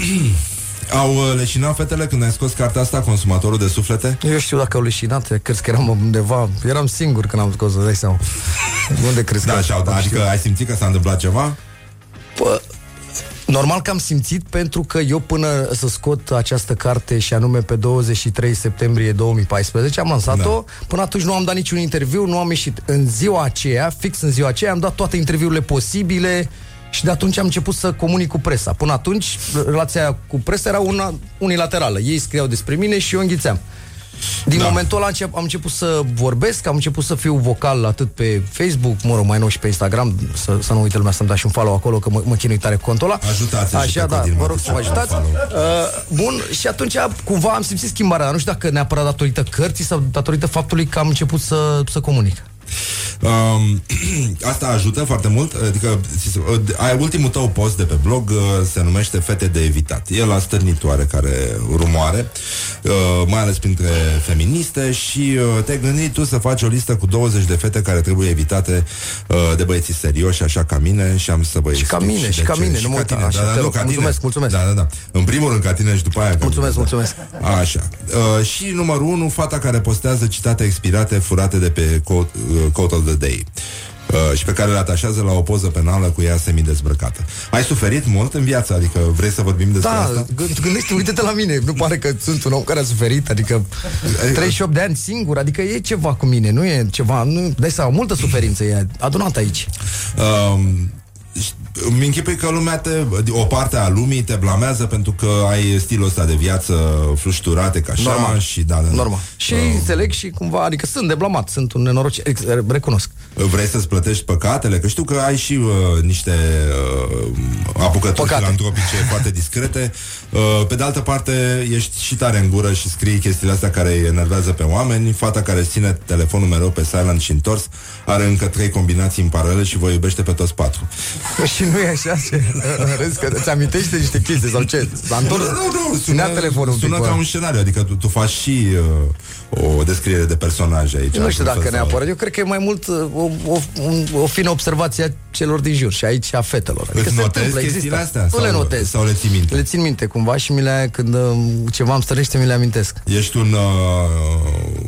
Au uh, leșinat fetele când ai scos cartea asta, Consumatorul de suflete? Eu știu dacă au leșinat, crezi că eram undeva, eram singur când am scos-o, dai seama. Unde crezi Da, că așa, adică ai simțit că s-a întâmplat ceva? Bă, normal că am simțit pentru că eu până să scot această carte și anume pe 23 septembrie 2014 am lansat-o, da. până atunci nu am dat niciun interviu, nu am ieșit. În ziua aceea, fix în ziua aceea, am dat toate interviurile posibile și de atunci am început să comunic cu presa. Până atunci, relația cu presa era una unilaterală. Ei scriau despre mine și eu înghițeam. Din da. momentul ăla încep, am început să vorbesc, am început să fiu vocal atât pe Facebook, mă rog, mai nou și pe Instagram, să, să nu uite lumea să-mi dea și un follow acolo, că mă, mă chinui tare cu contul ăla. Ajutați Așa, da, vă rog să mă ajutați. Uh, bun, și atunci cumva am simțit schimbarea, dar nu știu dacă neapărat datorită cărții sau datorită faptului că am început să, să comunic. Um, asta ajută foarte mult Adică ai ultimul tău post de pe blog uh, Se numește Fete de evitat. E la stărnitoare care rumoare uh, Mai ales printre feministe Și uh, te-ai gândit tu să faci o listă Cu 20 de fete care trebuie evitate uh, De băieții serioși, așa ca mine Și am să băieți Și ca mine, și ca mine, nu mă uita da, da, nu, ca Mulțumesc, mulțumesc. Da, da, da. În primul rând ca tine și după aia ca Mulțumesc, tine, mulțumesc. Așa. Uh, Și numărul 1, fata care postează citate expirate Furate de pe quote, uh, quote of the day Uh, și pe care le atașează la o poză penală cu ea semi-dezbrăcată. Ai suferit mult în viață? Adică vrei să vorbim despre da, asta? Da, gândește, uite-te la mine. Nu pare că sunt un om care a suferit, adică 38 de ani singur, adică e ceva cu mine, nu e ceva, nu, dai seama, multă suferință e adunată aici. Um, îmi închipui că lumea te, o parte a lumii te blamează pentru că ai stilul ăsta de viață flușturate ca așa Normal. și da, da, da. Normal. Și uh. înțeleg și cumva, adică sunt de blamat, sunt un nenorocit, ex- recunosc. Vrei să-ți plătești păcatele? Că știu că ai și uh, niște uh, apucături Păcate. filantropice foarte discrete. Uh, pe de altă parte, ești și tare în gură și scrii chestiile astea care îi enervează pe oameni. Fata care îți ține telefonul mereu pe silent și întors are încă trei combinații în paralel și vă iubește pe toți patru. și nu e așa ce râzi că îți amintește niște chestii sau ce? S-a întors, Nu, nu, nu, ținea telefonul un pic sună cu ca ăla. un scenariu, adică tu, tu faci și uh, o descriere de personaje aici. Nu știu într-un dacă fel sau neapărat. Eu cred că e mai mult uh, o, o, un- o fină observație a celor din jur și aici a fetelor. Adică Îți se notezi întâmplă, chestiile există. astea? Nu le Sau- notez. sau le ții minte? Le țin minte cumva și mi le, când uh, ceva îmi stărește, mi le amintesc. Ești un, uh,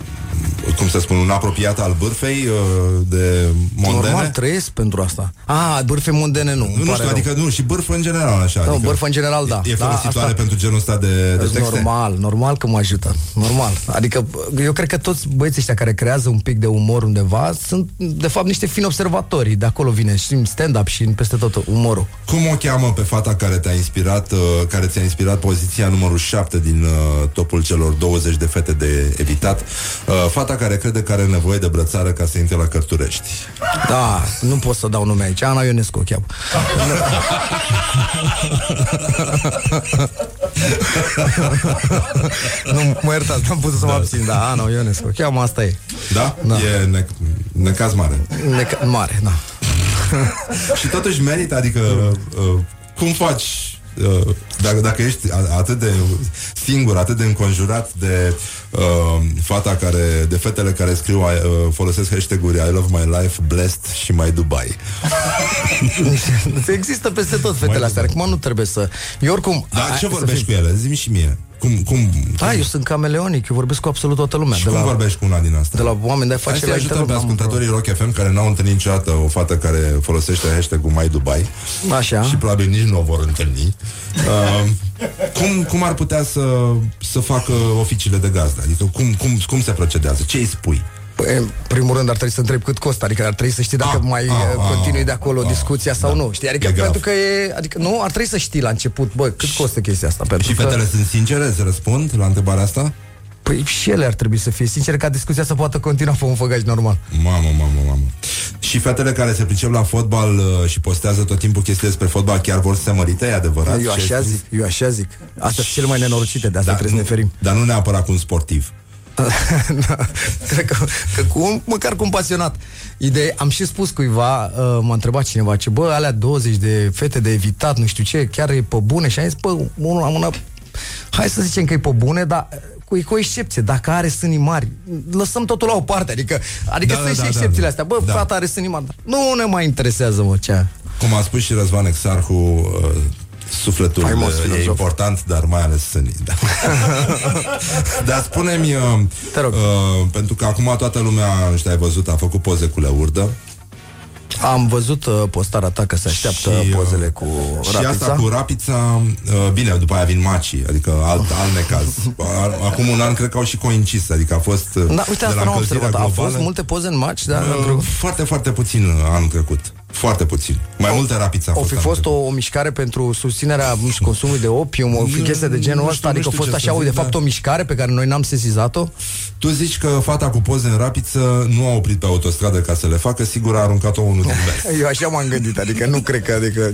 cum să spun, un apropiat al bârfei uh, de mondene? Normal, trăiesc pentru asta. Ah, bârfe mondene nu. Nu, nu știu, adică nu, și bârfă în general, așa. Nu, adică bârfă în general, da. E, e Da, folositoare asta- pentru genul ăsta de, de texte? Normal, normal că mă ajută. Normal. Adică eu cred că toți băieții ăștia care creează un pic de umor undeva sunt de fapt niște fini observatori. De acolo vine și în stand-up și în peste tot umorul. Cum o cheamă pe fata care te-a inspirat, uh, care ți-a inspirat poziția numărul 7 din uh, topul celor 20 de fete de evitat? Uh, fata care crede că are nevoie de brățară ca să intre la Cărturești. Da, nu pot să dau nume aici. Ana Ionescu o cheamă. nu, mă iertați, n-am putut să mă abțin, da, Ana Ionescu o cheamă, asta e. Da? Da. E ne- necaz mare. Neca- mare, da. și totuși merită, adică uh, cum faci uh, dacă, dacă ești a- atât de singur, atât de înconjurat de uh, fata care, de fetele care scriu, uh, folosesc hashtag-uri I love my life, blessed și my Dubai. Există peste tot fetele astea, acum nu trebuie să... Eu oricum... Dar a- ce să vorbești fii- cu ele? Zi-mi și mie. Cum, cum, Da, eu sunt cameleonic, eu vorbesc cu absolut toată lumea. și de cum la, vorbești cu una din astea? de la oameni de Hai afaceri să-i la ajutăm interior. pe n-am ascultătorii Rock FM care n-au întâlnit niciodată o fată care folosește hashtag-ul My Dubai Așa. și probabil nici nu o vor întâlni. Uh, cum, cum ar putea să, să facă oficiile de gazdă? Adică cum, cum, cum se procedează? Ce îi spui? Păi, în primul rând ar trebui să întreb cât costă, adică ar trebui să știi dacă Ah, mai ah, uh, ah, continui de acolo ah, discuția sau da. nu. Știi? Adică E grav. pentru că e, adică nu, ar trebui să știi la început, bă, cât costă chestia asta. Pentru Și că, fetele sunt sincere? Îți răspund la întrebarea asta? Păi și ele ar trebui să fie sincere ca discuția să poată continua pe un făgaș normal. Mamă, mamă, mamă. Și fetele care se pricep la fotbal uh, și postează tot timpul chestii despre fotbal chiar vor să se mărite, e adevărat? Eu Și așa ai zic, eu așa zic. Astea sunt cele mai nenorocite, de asta Da, trebuie să ne ferim. Dar nu neapărat cu un sportiv. da, cred că, că cu un, măcar cu un pasionat. Ideea, am și spus cuiva, uh, m-a întrebat cineva, ce bă, alea 20 de fete de evitat, nu știu ce, chiar e pe bune și am zis, bă, unul la mână, hai să zicem că e pe bune, dar uh, cu, cu o excepție, dacă are sânii mari, lăsăm totul la o parte, adică, adică Da, da, da, sunt da, și da, excepțiile da. astea. Bă, Da. fata are sânii mari, dar nu ne mai interesează, mă, ce Cum a spus și Răzvan Exarhu, uh, sufletul Faimos uh, e filozof. important, dar mai ales sânii. Da. dar spune-mi, uh, Te rog. uh, pentru că acum toată lumea, nu știu, ai văzut, a făcut poze cu leurdă. Am văzut uh, postarea ta că se așteaptă Și, uh, pozele cu Și rapița. asta cu rapița, uh, bine, după aia vin macii, adică alt, alt necaz. A- Acum un an cred că au și coincis, adică a fost uh, Da, uite, de asta la nu am încălzirea observat. Au fost globală. multe poze în match, dar Uh, foarte, foarte puțin anul trecut. Foarte puțin. Mai multe rapiți a O fost. fi anul fost o, o mișcare pentru susținerea nu știu, consumului de opium, o fi Nu, chestie de nu genul știu, ăsta, nu adică a știu fost ce să așa, zic, de fapt, da. o mișcare pe care noi n-am sesizat-o. Tu zici că fata cu poze în rapiță nu a oprit pe autostradă ca să le facă, sigur a aruncat-o unul din vers. Eu așa m-am gândit, adică nu cred că, adică,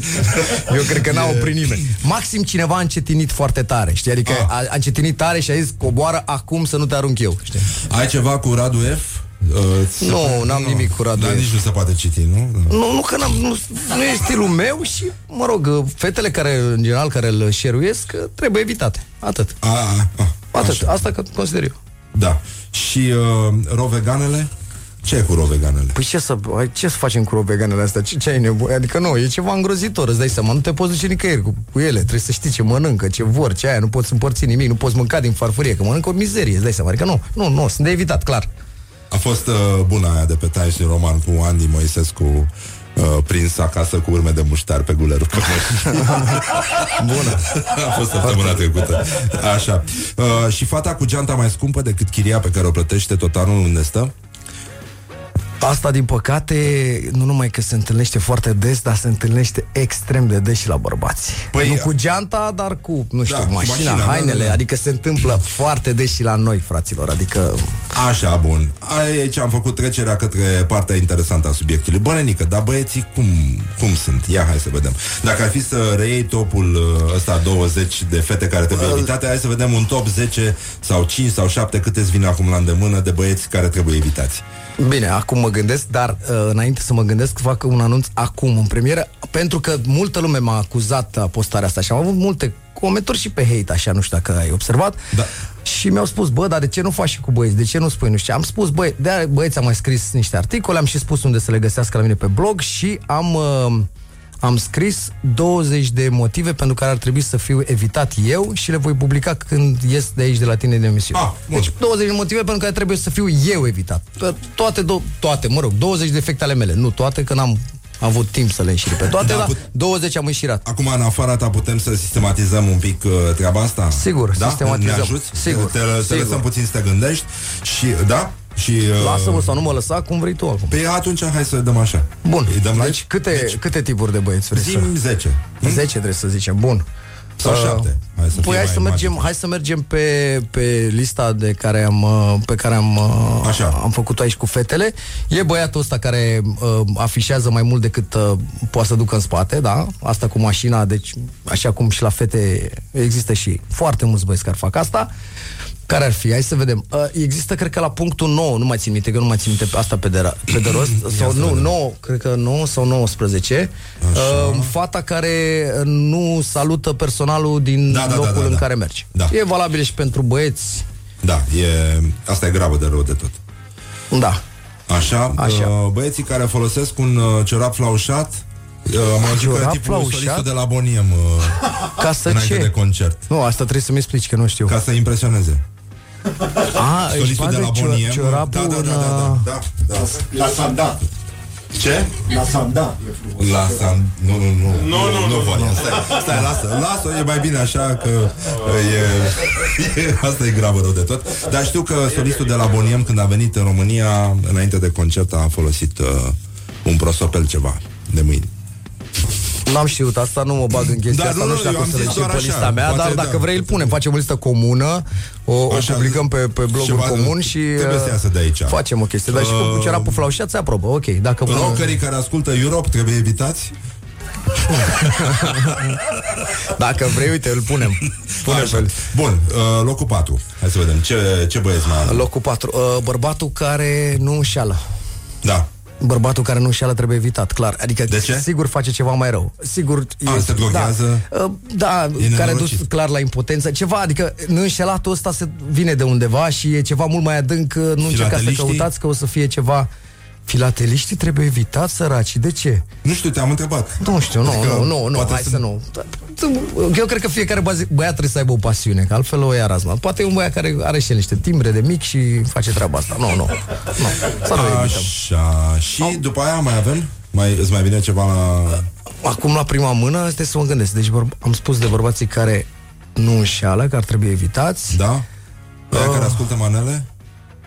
eu cred că n-a oprit nimeni. Maxim cineva a încetinit foarte tare, știi, adică a, a încetinit tare și a zis, coboară acum să nu te arunc eu, știi? Ai ceva cu Radu F? Uh, se Nu, poate- n-am nimic cu Radu Dar F. nici nu se poate citi, nu? Da. Nu, nu că n-am, nu, nu e stilul meu și, mă rog, fetele care, în general, care îl șeruiesc, trebuie evitate. Atât. A, a, a, Atât. Asta că consider eu. Da. Și uh, roveganele? Ce e cu roveganele? Păi ce să, ai- ce să facem cu roveganele astea? Ce, ce ai nevoie? Adică nu, e ceva îngrozitor, îți dai seama. Nu te poți duce nicăieri cu, cu ele. Trebuie să știi ce mănâncă, ce vor, ce aia. Nu poți împărți nimic, nu poți mânca din farfurie, că mănâncă o mizerie, îți dai seama. Adică nu, nu, nu, sunt de evitat, clar. A fost uh, bună aia de pe Times New Roman cu Andy Moisescu uh, prins acasă cu urme de muștar pe gulerul Bună. A fost săptămâna trecută. Așa. Uh, și fata cu geanta mai scumpă decât chiria pe care o plătește totalul unde stă? Asta, din păcate, nu numai că se întâlnește foarte des, dar se întâlnește extrem de des și la bărbați. Păi- nu cu geanta, dar cu, nu știu, Da, cu mașina, mașina, da, hainele. da, da. Adică se întâmplă foarte des și la noi, fraților. Adică Așa, bun. Aici am făcut trecerea către partea interesantă a subiectului. Bănenică, dar băieții cum, cum sunt? Ia, hai să vedem. Dacă ar fi să reiei topul uh, ăsta 20 de fete care trebuie evitate, hai să vedem un top 10 sau 5 sau 7 câte îți vine acum la îndemână de băieți care trebuie evitați. Bine, acum mă gândesc, dar uh, înainte să mă gândesc, fac un anunț acum, în premieră, pentru că multă lume m-a acuzat a postarea asta și am avut multe comentarii și pe hate, așa, nu știu dacă ai observat. Da. Și mi-au spus, bă, dar de ce nu faci și cu băieți? De ce nu spui? Nu știu. Am spus, băi, de băieți am mai scris niște articole, am și spus unde să le găsească la mine pe blog și am... Uh, am scris 20 de motive pentru care ar trebui să fiu evitat eu și le voi publica când ies de aici de la tine de emisiune. Ah, bun. deci 20 de motive pentru care trebuie să fiu eu evitat. Pe Toate, do- toate, mă rog, 20 de efecte ale mele. Nu toate, că n-am avut timp să le înșiri pe toate, Da, dar put- 20 am înșirat. Acum, în afara ta, putem să sistematizăm un pic uh, treaba asta? Sigur, da? sistematizăm. Ne ajuți? Sigur, Te, te sigur. lăsăm puțin să te gândești și, da? Și, uh, Lasă-mă sau nu mă lăsa, cum vrei tu acum. Păi atunci hai să dăm așa. Bun, Îi dăm deci câte, deci, câte tipuri de băieți vrei să... Zim 10. 10 trebuie să zicem, bun. Sau Uh, șapte. Hai să fie păi hai mai să, mergem, magic. hai să mergem pe, pe lista de care am, uh, pe care am, uh, Așa. am făcut aici cu fetele. E băiatul ăsta care uh, afișează mai mult decât uh, poate să ducă în spate, da? Asta cu mașina, deci așa cum și la fete există și foarte mulți băieți care fac asta. Care ar fi? Hai să vedem. Uh, există, cred că la punctul 9, nu mai țin minte, că nu mai țin minte pe asta pe de, ra- pe de rost, sau nu, 9, cred că 9 sau 19. Uh, fata care nu salută personalul din Da, da, da, locul da, în da. care merge. Da. E valabil și pentru băieți. Da, e, asta e gravă de rău de tot. Da. Așa, Așa. Uh, băieții care folosesc un uh, ciorap flaușat uh, mă zic că Ciorap tipul flaușat? solistul de la Boniem uh, Ca să înainte ce? de concert. Nu, asta trebuie să-mi explici, că nu știu. Ca să impresioneze. A, își Solistul de bagă la cio- Boniem. ciorapul da, da, da, în, da, da, da, da. La sandat. Ce? La sandat. E frumos. La San... Nu, nu, nu. Nu, nu, nu, Vania. Stai, stai, lasă. Lasă, e mai bine așa că e, e, asta e gravă rău de tot. Dar știu că solistul de la Boniem, când a venit în România, înainte de concert, a folosit uh, un prosopel ceva de mâini. N-am știut asta, nu mă bag în chestia Da, asta, nu, nu, nu, știu eu dacă o am să le zis știu doar pe așa, lista mea, poate dar da. dacă vrei îl punem, facem o listă comună, o, o Așa, publicăm pe, pe blogul ceva- comun și trebuie să uh, iasă de aici. facem o chestie. Dar și cu Uh, cerapul flaușat se aprobă, ok. Dacă Rockerii care ascultă Europe trebuie evitați? Dacă vrei, uite, îl punem. Punem Așa. pe Bun, uh, locul 4. Hai să vedem ce, ce băieți mai am. locul 4. Uh, bărbatul care nu înșeală. Da. Bărbatul care nu înșeală trebuie evitat, clar. Adică De ce? sigur face ceva mai rău. Sigur A, se droghează? Da, uh, da E care a dus nenorocit. clar la impotență. Ceva, adică înșelatul ăsta se vine de undeva și e ceva mult mai adânc. uh, Nu încercați să Filateliștii? căutați că o să fie ceva... Filateliștii trebuie evitat, săraci. De ce? Nu știu, te-am întrebat. Nu știu, nu, Adică, nu, nu, nu, poate hai să- să nu. Eu cred că fiecare bazi- băiat trebuie să aibă o pasiune, că altfel o ia razna. Poate e un băiat care are și el niște timbre de mic și face treaba asta. Nu, nu. nu. Să nu evităm. Așa. Și după aia mai avem? Mai, îți mai vine ceva la... Acum, la prima mână, trebuie să mă gândesc. Deci bărb- am spus de bărbații care nu înșeală, că ar trebui evitați. Da? Aia Ah. care ascultă manele?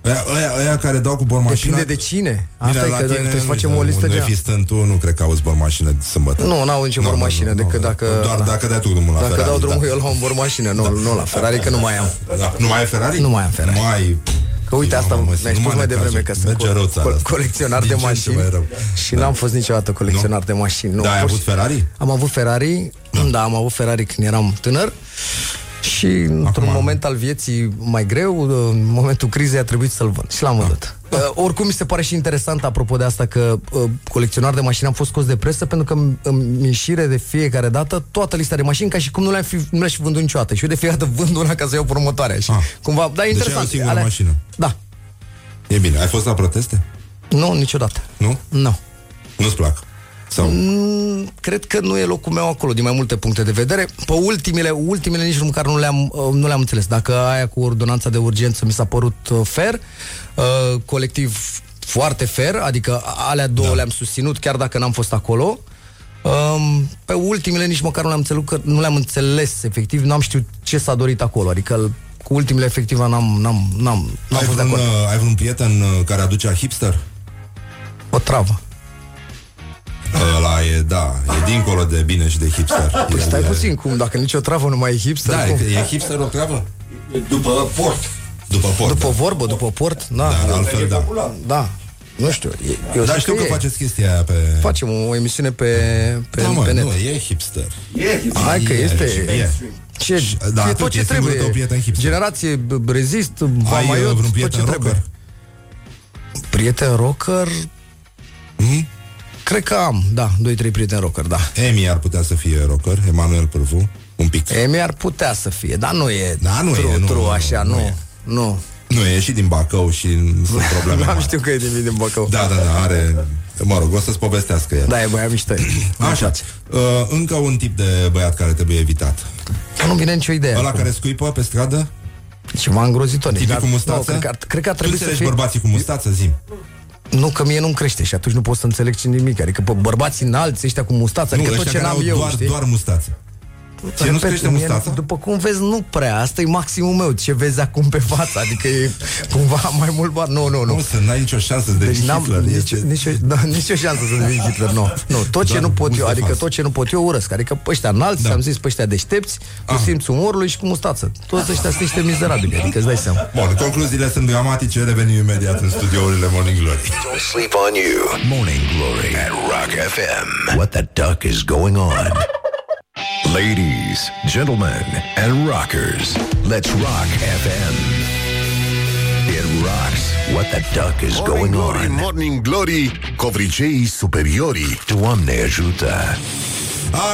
Aia, aia, aia care dau cu bormașina Depinde de cine. Asta Bine, e la că tine, trebuie să nu facem știu, o listă unde de fi stând tu, nu cred că auzi bormașină de sâmbătă. Nu, n-au nicio Nu, nu, bormașină nu, decât nu, dacă... Doar da. dacă dai tu drumul la Dacă Ferrari, dau drumul da. eu la o bormașină, nu, nu la Ferrari, că nu mai am. Da. Nu mai ai Ferrari? Nu mai am Ferrari. Mai... Că uite, asta Mamă, mi-ai nu spus mai mai ne devreme cazul. că sunt Merge rău co- țara co- asta. colecționar Din de ce în ce mașini mai rău. și n-am fost niciodată colecționar de mașini. Nu, Da, ai pur avut și- Ferrari? Am avut Ferrari, da, am avut Ferrari când eram tânăr și într-un moment al vieții mai greu, în momentul crizei a trebuit să-l vând și l-am vândut. Uh, oricum mi se pare și interesant apropo de asta că uh, colecționar de mașini am fost scos de presă pentru că îmi- îmi înșire de fiecare dată toată lista de mașini ca și cum nu le-am, fi, nu le-aș fi vândut niciodată. Și eu de fiecare dată vând una ca să iau următoarea. Și cumva, da, e Deci ai interesant. o singură Alea- mașină. Da. E bine. Ai fost la proteste? Nu, niciodată. Nu? Nu. Nu-ți plac? Sau? Mm, cred că nu e locul meu acolo, din mai multe puncte de vedere. Pe ultimele, ultimele nici măcar nu le-am, uh, nu le-am înțeles. Dacă aia cu ordonanța de urgență mi s-a părut uh, fair, uh, colectiv foarte fair, adică alea două da. le-am susținut chiar dacă n-am fost acolo. Um, pe ultimele nici măcar nu le-am înțeles, că nu le-am înțeles efectiv, n-am știut ce s-a dorit acolo, adică cu ultimele efectiv n-am, n-am, n-am, n-am Ai fost de vreun, acord. uh, ai vreun prieten uh, care aduce hipster? O travă. Ăla e, da, e dincolo de bine și de hipster. Păi E- stai e- puțin, cum, dacă nicio travă nu mai e hipster, Da, cum? e, e hipster o treabă? După port. După port. După vorbă, după port, da. Da, altfel, da. Da. Nu știu. e- Eu Dar zic știu că, e. faceți chestia aia pe... Facem o emisiune pe, pe, Da, mă, pe net. nu, e hipster. E hipster. Hai că E, este. e. Ce, da, e atât, tot ce e singurul trebuie. tău prieten hipster. Generație b- rezist, Ai uh, Vamaiot, vreun tot prieten ce trebuie. rocker? Prieten rocker? Hmm? Cred că am, da, 2-3 prieteni rocker, da. Emi ar putea să fie rocker, Emanuel Pârvu, un pic. Emi ar putea să fie, dar nu e Da, nu true, e, nu, true, nu, așa, nu nu. e. Nu. Nu, e și din Bacău și sunt probleme N-am mari. știut că e din, din Bacău. Da, da, da, are... Mă rog, o să-ți povestească el. Da, e băiat mișto. Așa, uh, încă un tip de băiat care trebuie evitat. Nu vine nicio idee. Ăla acum. care scuipă pe stradă? Ceva îngrozitor. Deci, Tipii dar- cu mustață? Nu, cred, că ar, cred că ar Tu trebui să înțelegi fie... bărbații cu mustață, zim. Nu, că mie nu-mi crește și atunci nu pot să înțeleg ce nimic. Adică pe bărbații înalți, ăștia cu mustață, Nu, adică tot ăștia ce care n-am au eu, doar, știi? doar mustață. Ție nu-ți crește mie, mustața? După cum vezi, nu prea. Asta e maximul meu. Ce vezi acum pe față? Adică e cumva mai mult bar. Nu, nu, nu. Nu, să n-ai nicio șansă să devii Deci n-am Hitler. nici, Este... nicio, da, nicio șansă să devin Hitler, nu. nu. Tot ce Doar nu pot eu, Mustafa. adică tot ce nu pot eu urăsc. Adică pe ăștia înalți, Da. am zis pe ăștia deștepți, cu Ah. simțul umorului și cu mustață. Toți ăștia sunt niște mizerabili, adică îți dai seama. Bun, concluziile sunt dramatice, revenim imediat în studiourile Morning Glory. Don't sleep on you. Morning Glory at Rock FM. What the duck is going on? Ladies, gentlemen, and rockers, let's rock FM. It rocks. What the duck is Morning going Glory, on? Morning Glory, covriceii superiorii. Doamne ajută!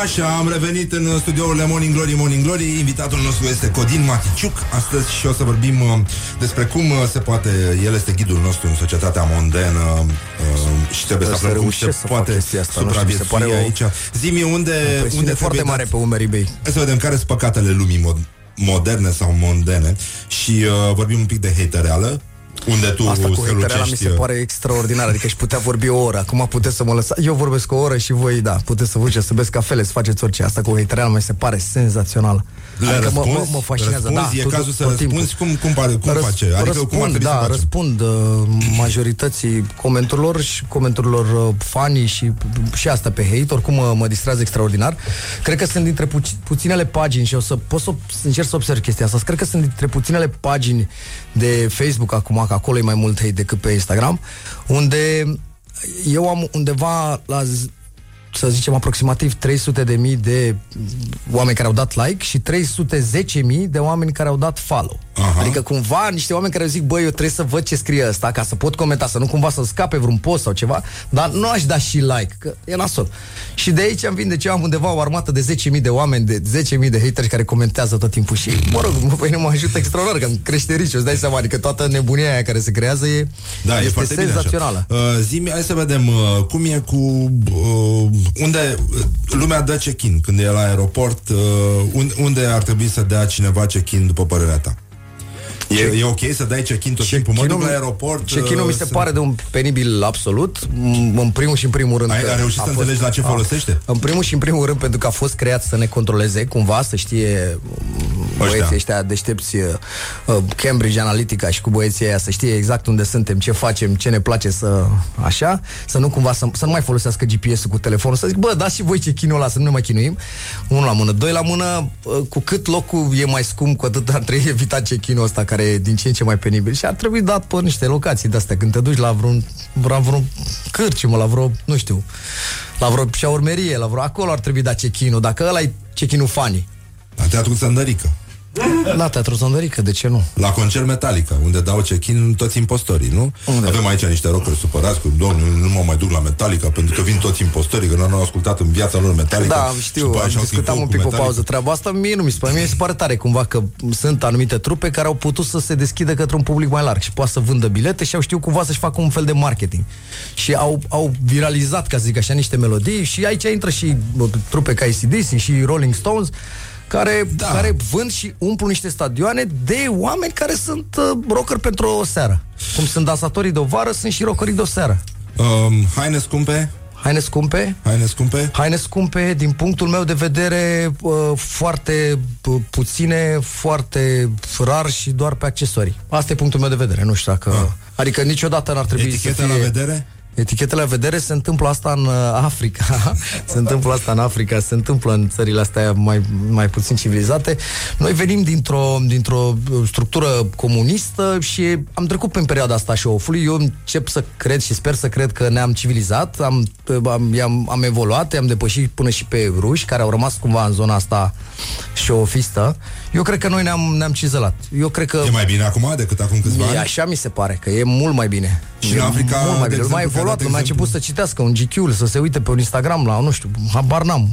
Așa, am revenit în studiourile Morning Glory, Morning Glory. Invitatul nostru este Codin Maticiuc astăzi și o să vorbim uh, despre cum uh, se poate, el este ghidul nostru în societatea mondenă uh, și trebuie să Să aflăm cum se reușesc să fac poate chestia asta, nu știu, mi se supraviețui pare o- aici. Zimi, unde, O presiune unde foarte trebuie mare dat- pe umerii mei. Hai să vedem care sunt păcatele lumii mod- moderne sau mondene și uh, vorbim un pic de hatereală, unde tu Asta cu hatereala mi strălucești, se uh, pare extraordinar Adică și putea vorbi o oră. Acum puteți să mă lăsați Eu vorbesc o oră și voi, da Puteți să vă duceți să beți cafele, să faceți orice. Asta cu hatereala mi se pare senzațional Le Adică mă, răspunzi? mă, mă fascinează Răspunzi? da, E tot- cazul să tot timpul. răspunzi? Cum- cum pare- cum face? Adică răspund, cum ar trebui da, să facem? răspund uh, majorității comenturilor și comenturilor uh, fanii și, și asta pe hate, oricum mă, mă distrează extraordinar. Cred că sunt dintre puci, puținele pagini și o să pot să să încerc să observ chestia asta. Cred că sunt dintre puținele pagini de Facebook acum, că acolo e mai mult hate decât pe Instagram, unde eu am undeva la z- să zicem aproximativ 300 de mii de oameni care au dat like și 310 mii de oameni care au dat follow. Aha. Adică cumva niște oameni care zic, băi, eu trebuie să văd ce scrie ăsta ca să pot comenta, să nu cumva să scape vreun post sau ceva, dar nu aș da și like, că e nasol. Și de aici am vin de ce am undeva o armată de 10.000 de oameni, de 10.000 de hateri care comentează tot timpul și, mă rog, mă, păi nu mă ajută extraordinar, că îmi crește riciu, îți dai seama, adică toată nebunia aia care se creează e, Da, e este foarte bine senzațională. așa. Uh, zi hai să vedem uh, cum e cu uh, unde uh, lumea dă check-in când e la aeroport, uh, unde, unde ar trebui să dea cineva check-in după părerea ta? E, e ok să dai check-in tot timpul? Mă duc Check-in-ul- la aeroport Check-in-ul uh, mi se să- pare de un penibil absolut m- În primul și în primul rând Ai- că ai reușit a să înțelegi la ce a- folosește? În primul și în primul rând pentru că a fost creat să ne controleze Cumva, să știe m, băieții ăștia deștepți uh, uh, Cambridge Analytica și cu băieții aia să știe exact unde suntem, ce facem, ce ne place să așa, să nu cumva să, să nu mai folosească GPS-ul cu telefonul, să zic, bă, dați și voi ce chinul ăla, să nu ne mai chinuim. Unul la mână, doi la mână, uh, cu cât locul e mai scump, cu atât ar trebui evitat ce chinul ăsta care e din ce în ce mai penibil și ar trebui dat pe niște locații de astea, când te duci la vreun, la vreun cârciumă, la vreo, nu știu, la vreo șaurmerie, la vreo, acolo ar trebui dat cechinul, dacă ăla e cechinul fanii. La Teatrul Sândărică. La Teatrul Sândărică, de ce nu? La concert Metallica, unde dau check-in toți impostorii, nu? Unde? Avem aici niște rockeri supărați cu domnul, nu mă mai duc la Metallica pentru că vin toți impostorii, că nu au ascultat în viața lor Metallica. Da, Și știu, după aia am și-au discutat schimbat un cu pic o Metallica. pauză treaba asta, mie nu mi se pare, mie mi se pare tare cumva că sunt anumite trupe care au putut să se deschidă către un public mai larg și poate să vândă bilete și au știut cumva să-și facă un fel de marketing. Și au, au viralizat, ca să zic așa, niște melodii și aici intră și bă, trupe ca ACDC și Rolling Stones, care, da. care vând și umplu niște stadioane de oameni care sunt uh, rocker pentru o seară. Cum sunt dansatorii de o vară, sunt și rockerii de o seară. Um, haine scumpe? Haine scumpe? Haine scumpe? Haine scumpe, din punctul meu de vedere, uh, foarte pu- puține, foarte rar și doar pe accesorii. Asta e punctul meu de vedere, nu știu dacă... Ah. Adică niciodată n-ar trebui Etichete să fie... la vedere? Etichetele la vedere se întâmplă asta în uh, Africa, se întâmplă asta în Africa, se întâmplă în țările astea mai, mai puțin civilizate. Noi venim dintr-o, dintr-o uh, structură comunistă și am trecut prin perioada asta show-ului. Eu încep să cred și sper să cred că ne-am civilizat, am, am, am, am evoluat, am depășit până și pe ruși, care au rămas cumva în zona asta show-ofistă. Eu cred că noi ne-am, ne-am cizelat. Eu cred că... E mai bine acum decât acum câțiva E ani? așa mi se pare, că e mult mai bine. Și e în Africa, mult mai de bine. exemplu, mai care evoluat, de lumea a exemplu- început să citească un GQ, să se uite pe un Instagram la, nu știu, habar n-am.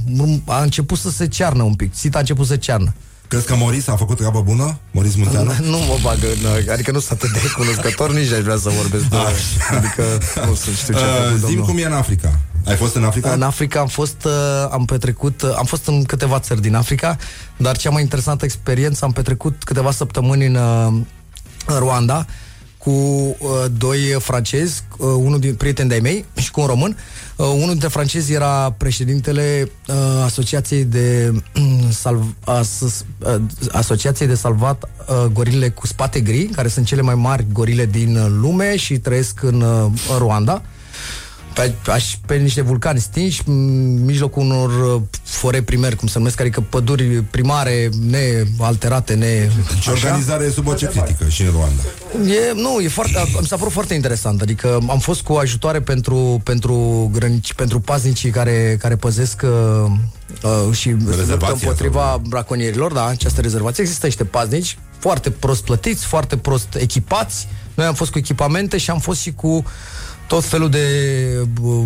A început să se cearnă un pic. Sita a început să cearnă. Crezi că Moris a făcut treabă bună? Moris Munteanu? Nu mă bagă, în- adică nu sunt atât de cunoscător, nici aș vrea să vorbesc de... Adică nu sunt, știu ce a Uh, făcut Zim domnul. cum e în Africa. Ai fost în Africa? În Africa am fost, uh, am petrecut, uh, am fost în câteva țări din Africa, dar cea mai interesantă experiență am petrecut câteva săptămâni în, uh, în Rwanda cu uh, doi francezi, uh, unul din prieteni de-ai mei și cu un român. Uh, unul dintre francezi era președintele uh, Asociației de salv, as, uh, Asociației de salvat uh, gorile cu spate gri, care sunt cele mai mari gorile din uh, lume și trăiesc în, uh, în Rwanda pe, aș, pe niște vulcani stinși, în mijlocul unor uh, fore primeri, cum se numesc, adică păduri primare, nealterate, ne... Deci organizarea e sub o critică și în Rwanda. E, nu, e foarte, mi s-a părut foarte interesant. Adică am fost cu ajutoare pentru, pentru, grănici, pentru paznicii care, care păzesc uh, uh, și se luptă Rezervația împotriva braconierilor, da, această rezervație. Există niște paznici foarte prost plătiți, foarte prost echipați. Noi am fost cu echipamente și am fost și cu tot felul de, uh,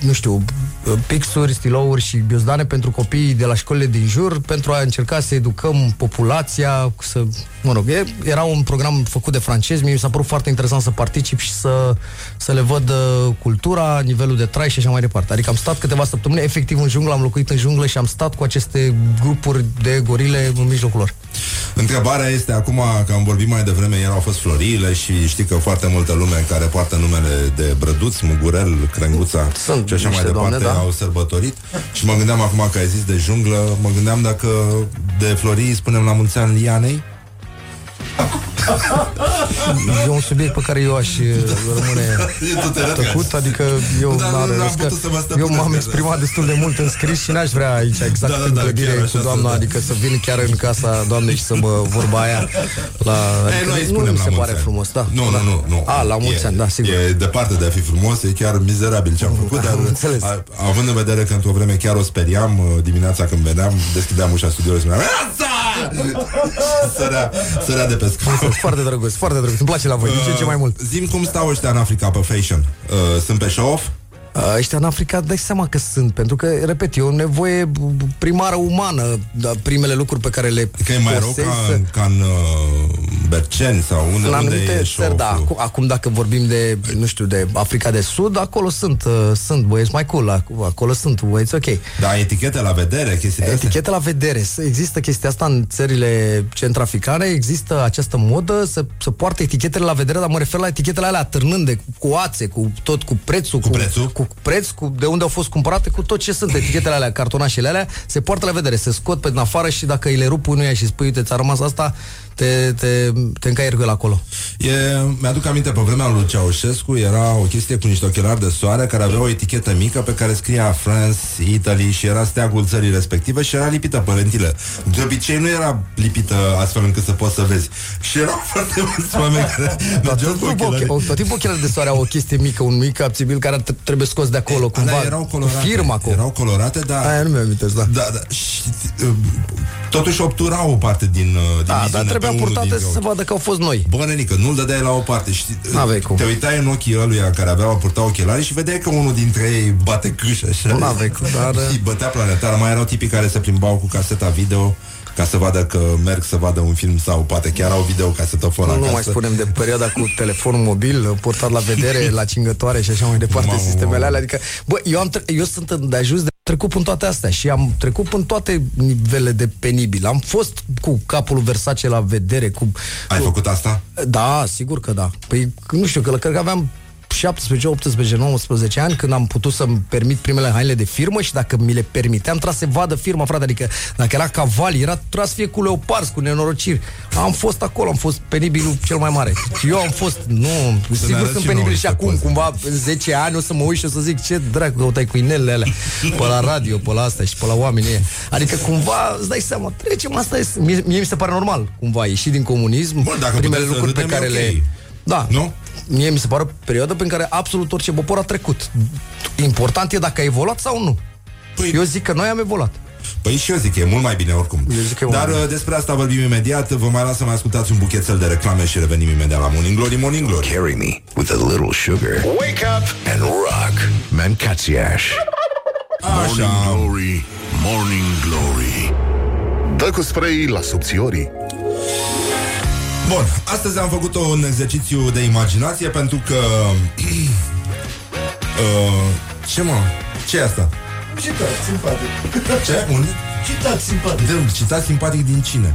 nu știu, uh, pixuri, stilouri și biozdane pentru copiii de la școlile din jur, pentru a încerca să educăm populația, să, mă rog, e, era un program făcut de francezi, mie mi s-a părut foarte interesant să particip și să, să le văd uh, cultura, nivelul de trai și așa mai departe. Adică am stat câteva săptămâni efectiv în junglă, am locuit în junglă și am stat cu aceste grupuri de gorile în mijlocul lor. Întrebarea este acum, că am vorbit mai devreme, ieri au fost florile și știi că foarte multă lume care poartă numele de Brăduț, Mugurel, Crenguța Sunt și așa mai niște departe doamne, da. au sărbătorit și mă gândeam acum că ai zis de junglă, mă gândeam dacă de florii îi spunem la mulți ani Lianei. E un subiect pe care eu aș uh, rămâne Tu te rătgați. tăcut, adică eu, Da, nu, n-are n-am rost că putut să mă eu stăpânesc m-am de exprimat destul de mult în scris și n-aș vrea aici exact Da, da, în da, clădire chiar cu așa doamna, să- da. adică să vin chiar în casa doamnei și să mă vorba aia la... Ei, Adică noi îi nu spunem mi la se mulți pare ani. frumos, da. Nu, da. nu, nu, nu. A, la mulți e, ani, da, sigur. E departe de a fi frumos, e chiar mizerabil ce am făcut, dar a, având în vedere că într-o vreme chiar o speriam uh, dimineața când veneam, deschideam ușa studioului și spuneam Sărea, sărea de pe scaun. Foarte drăguț, foarte drăguț. Îmi place la voi, din ce în ce mai mult. Uh, Zim cum stau ăștia în Africa pe fashion. Uh, sunt pe show-off? Uh, Ăștia în Africa, dai seama că sunt, pentru că, repet, e o nevoie primară umană, da, primele lucruri pe care le Că e mai rău posezi ca, să- ca în uh, Berceni sau unde, În unde anumite e țări, da. Acum, acum, dacă vorbim de, nu știu, de Africa de Sud, acolo sunt, uh, sunt băieți mai cool, ac- acolo sunt băieți ok. Da, etichete la vedere, chestii de astea. Etichete la vedere. Să- Există chestia asta în țările centrafricane, există această modă să, să poartă etichetele la vedere, dar mă refer la etichetele alea târnânde, cu ațe, cu tot, cu prețul, cu, prețul? cu preț, cu de unde au fost cumpărate, cu tot ce sunt etichetele alea, cartonașele alea, se poartă la vedere, se scot pe din afară și dacă îi le rup unuia și spui, uite, ți-a rămas asta, te, te, te încaieri cu el acolo. E, mi-aduc aminte, pe vremea lui Ceaușescu era o chestie cu niște ochelari de soare care avea o etichetă mică pe care scria France, Italy și era steagul țării respective și era lipită pe lentile. De obicei nu era lipită astfel încât să poți să vezi. Și erau foarte mulți oameni care mergeau cu Tot timpul, ochelari. oche- tot timpul ochelari de soare au o chestie mică, un mic abțibil care t- trebuie scos de acolo, cumva. Alea erau colorate. Cu firma acolo. Erau colorate, dar... Aia nu mi-am amintesc, da. Da, da. Și, uh, totuși obturau o parte din, uh, din Da, dar viziune trebuia pe unul purtate dintre să se ochi. vadă că au fost noi. Bă, nenică, nu-l dădeai la o parte și N-aveai cum. te uitai în ochii ăluia care aveau purta ochelari și vedeai că unul dintre ei bate câș așa. Nu n-aveai cum, dar- Și bătea planetar. Mai erau tipii care se plimbau cu caseta video ca să vadă că merg să vadă un film sau poate chiar au videocasetofon Nu, acasă. nu mai spunem de perioada cu telefonul mobil, purtat la vedere, la cingătoare și așa mai departe, Mamă, sistemele mamă. alea. Adică, bă, eu, am tre- eu sunt de ajuns de trecut până toate astea și am trecut până toate nivele de penibil. Am fost cu capul Versace la vedere, cu... Ai făcut asta? Da, sigur că da. Păi, nu știu, că cred că aveam 17, 18, 19 ani când am putut să-mi permit primele haine de firmă și dacă mi le permiteam, trebuia să se vadă firma, frate, adică dacă era cavali, era, trebuia să fie cu leoparzi, cu nenorociri. Am fost acolo, am fost penibilul cel mai mare. Eu am fost, nu, ne sigur arăți sunt și penibil nouă și niște acum, poze. cumva, în 10 ani o să mă uit și o să zic ce dracu căutai cu inelele alea pe la radio, pe la asta și pe la oamenii ăia. Adică cumva, îți dai seama, trecem, asta e, mie, mie mi se pare normal, cumva, ieși din comunism, Bun, dacă primele putem să lucruri pe râdem, care e ok. le... Da. Nu? Mie mi se pare o perioadă prin care absolut orice popor a trecut. Important e dacă a evoluat sau nu. Păi- Eu zic că noi am evoluat. Păi și eu zic că e mult mai bine oricum. Eu zic că e mult Dar mai bine. uh, despre asta vorbim imediat. Vă mai las să mai ascultați un buchețel de reclame și revenim imediat la Morning Glory, Morning Glory. Carry me with a little sugar. Wake up and rock. Mancațiaș. Morning Glory, Morning Glory Dă cu spray la subțiorii Bun, astăzi am făcut un exercițiu de imaginație pentru că... uh, ce mă? ce e asta? Citat simpatic. Ce? Un? Citat simpatic. De, citat simpatic din cine?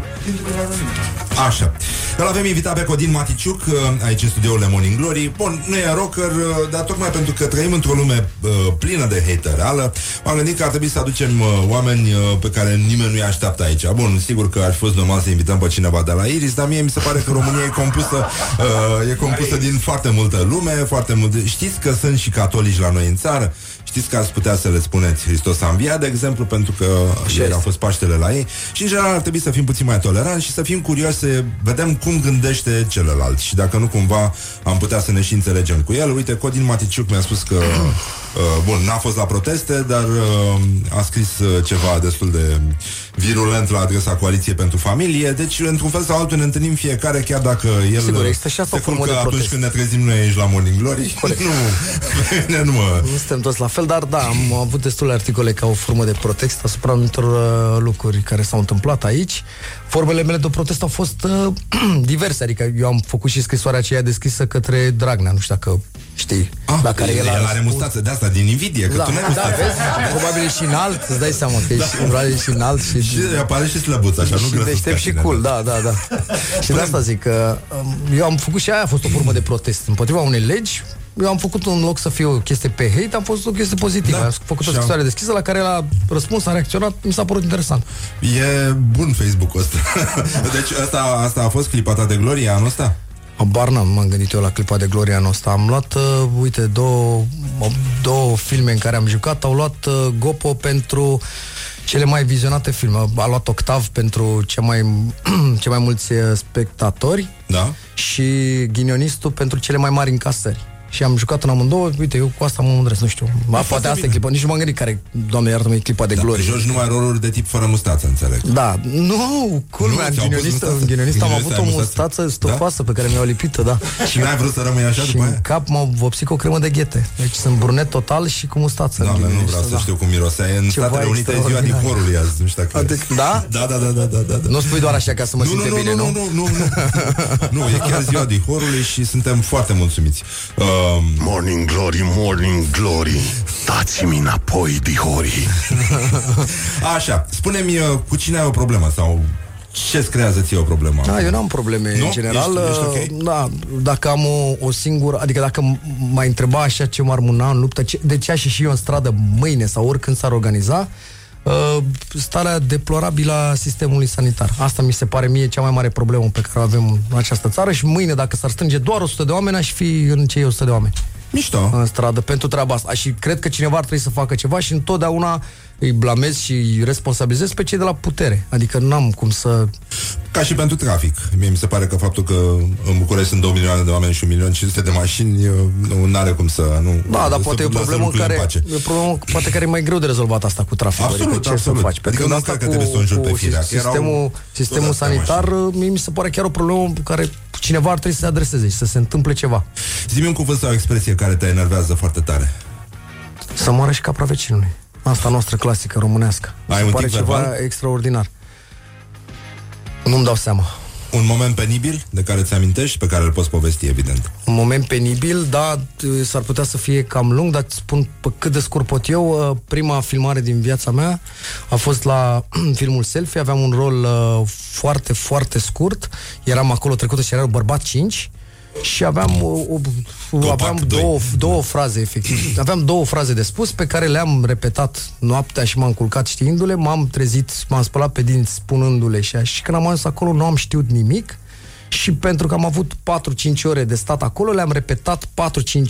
Așa. Îl avem invitat pe Codin Maticiuc uh, aici în studiourile Morning Glory. Bun, nu e rocker, uh, dar tocmai pentru că trăim într-o lume uh, plină de haterală, m-am gândit că ar trebui să aducem uh, oameni uh, pe care nimeni nu-i așteaptă aici. Bun, sigur că ar fi fost normal să invităm pe cineva de la Iris, dar mie mi se pare că România e compusă, uh, e compusă din foarte multă lume, foarte multe. Știți că sunt și catolici la noi în țară? Știți că ați putea să le spuneți Hristos a înviat, de exemplu, pentru că ieri a fost Paștele la ei. Și, în general, ar trebui să fim puțin mai toleranți și să fim curioși să vedem cum gândește celălalt. Și dacă nu cumva am putea să ne și înțelegem cu el. Uite, Codin Maticiuc mi-a spus că, uh, bun, n-a fost la proteste, dar uh, a scris uh, ceva destul de virulent la adresa Coaliției pentru Familie, deci, într-un fel sau altul, ne întâlnim fiecare, chiar dacă el Sigur, există și asta se o formă culcă de atunci protest. când ne trezim noi aici la Morning Glory. Corect. nu, pe mine nu mă... Nu suntem toți la fel, dar da, am avut destule articole ca o formă de protest asupra anumitor uh, lucruri care s-au întâmplat aici. Formele mele de protest au fost uh, diverse, adică eu am făcut și scrisoarea aceea deschisă către Dragnea, nu știu dacă știi, Ah, la care el a el are răspuns. mustață de asta, din invidie, că Da, tu n-ai da, mustață. vezi? Probabil e și înalt, îți dai seama că e și, probabil e și înalt și, Și apare și slăbuț, așa, nu și grăsuț deștept ca și tine, cool, da, da, da. și de asta zic că um, eu am făcut și aia a fost o formă de protest împotriva unei legi. Eu am făcut un loc să fie o chestie pe hate, am fost o chestie pozitivă. Da. Am făcut o Și am- scrisoare deschisă la care el a răspuns, a reacționat, mi s-a părut interesant. E bun Facebook-ul ăsta. deci asta, asta a fost clipa ta de glorie anul ăsta? Habar n-am, m-am gândit eu la clipa de gloria anul ăsta. Am luat, uh, uite, două, două filme în care am jucat. Au luat uh, Gopo pentru cele mai vizionate filme. A luat Octav pentru cea mai, cei mai mulți uh, spectatori Da. și Ghinionistul pentru cele mai mari încasări. Și am jucat în amândouă, uite, eu cu asta mă mândresc, nu știu. Ba, poate asta e clipa, nici nu m-am gândit care, doamne iartă-mă, e clipa de Da, glorie. joci numai roluri de tip fără mustață, înțeleg. Da, nu, culmea, în ți-au pus ghinionist, mustață? în ghinionist am Ghinionist avut ai o mustață? mustață stufoasă pe care mi-au lipită, da. Și n-ai vrut să rămâi așa și după în aia? cap m-au vopsit cu o cremă de ghete. Deci sunt brunet total și cu mustață. în Doamne, nu ghinionist, vreau să da. știu cum mirosea. E În Ceva Statele Unite e ziua extraordinar. divorului azi, nu știu dacă... Adică, da? Da, da, da, da, da, da. Nu spui doar așa ca să mă Nu, simte nu, nu, bine, nu, nu? nu, nu, nu, nu, e chiar ziua dihorului și suntem foarte mulțumiți. Um, Morning glory, morning glory Dați-mi înapoi, dihorii Așa, spune-mi uh, cu cine ai o problemă sau ce-ți creează ție o problemă? Da, eu n-am probleme Nu? în general. Ești- ești ok? Da, dacă am o, o singură, adică dacă m- m-ai întreba așa ce m-ar mâna în luptă, ce, de ce aș ieși eu în stradă mâine sau oricând s-ar organiza, uh, starea deplorabilă a sistemului sanitar. Asta mi se pare mie cea mai mare problemă pe care o avem în această țară și mâine, dacă s-ar strânge doar 100 de oameni, aș fi în cei 100 de oameni. Mișto. În stradă, pentru treaba asta. Și cred că cineva ar trebui să facă ceva și întotdeauna îi blamez și îi responsabilizez pe cei de la putere. Adică n-am cum să... Ca și pentru trafic. Mie mi se pare că faptul că în București sunt 2 milioane de oameni și 1 milion 500 de mașini uh, nu are cum să... Nu, Da, dar să poate e o lasă problemă lucrurile care, în pace. e o problemă poate care e mai greu de rezolvat asta cu traficul. Absolut, adică ce absolut. să faci? Pentru Adică că nu asta cred că cu, trebuie să o înjuri pe cu firea, că erau sistemul, sistemul tot atâtea sanitar, mie mi se pare chiar o problemă cu care cineva ar trebui să se adreseze și să se întâmple ceva. Zi-mi un cuvânt sau o expresie care te enervează foarte tare. Să moară și capra vecinului. Asta noastră clasică românească. Mi Ai se un pare tic ceva verbal? extraordinar. Nu-mi dau seama. Un moment penibil de care ți amintești, pe care îl poți povesti, evident. Un moment penibil, da, t- s-ar putea să fie cam lung, dar îți spun pe cât de scurt pot eu. uh, Prima filmare din viața mea a fost la filmul Selfie, aveam un rol uh, foarte, foarte scurt, eram acolo trecută și era un bărbat 5 și aveam, o, o, aveam două, două fraze, efectiv. Aveam două fraze de spus pe care le-am repetat noaptea și m-am culcat știindu-le, m-am trezit, m-am spălat pe dinți spunându-le și, așa. și când am ajuns acolo nu am știut nimic și pentru că am avut 4-5 ore de stat acolo, le-am repetat 4-5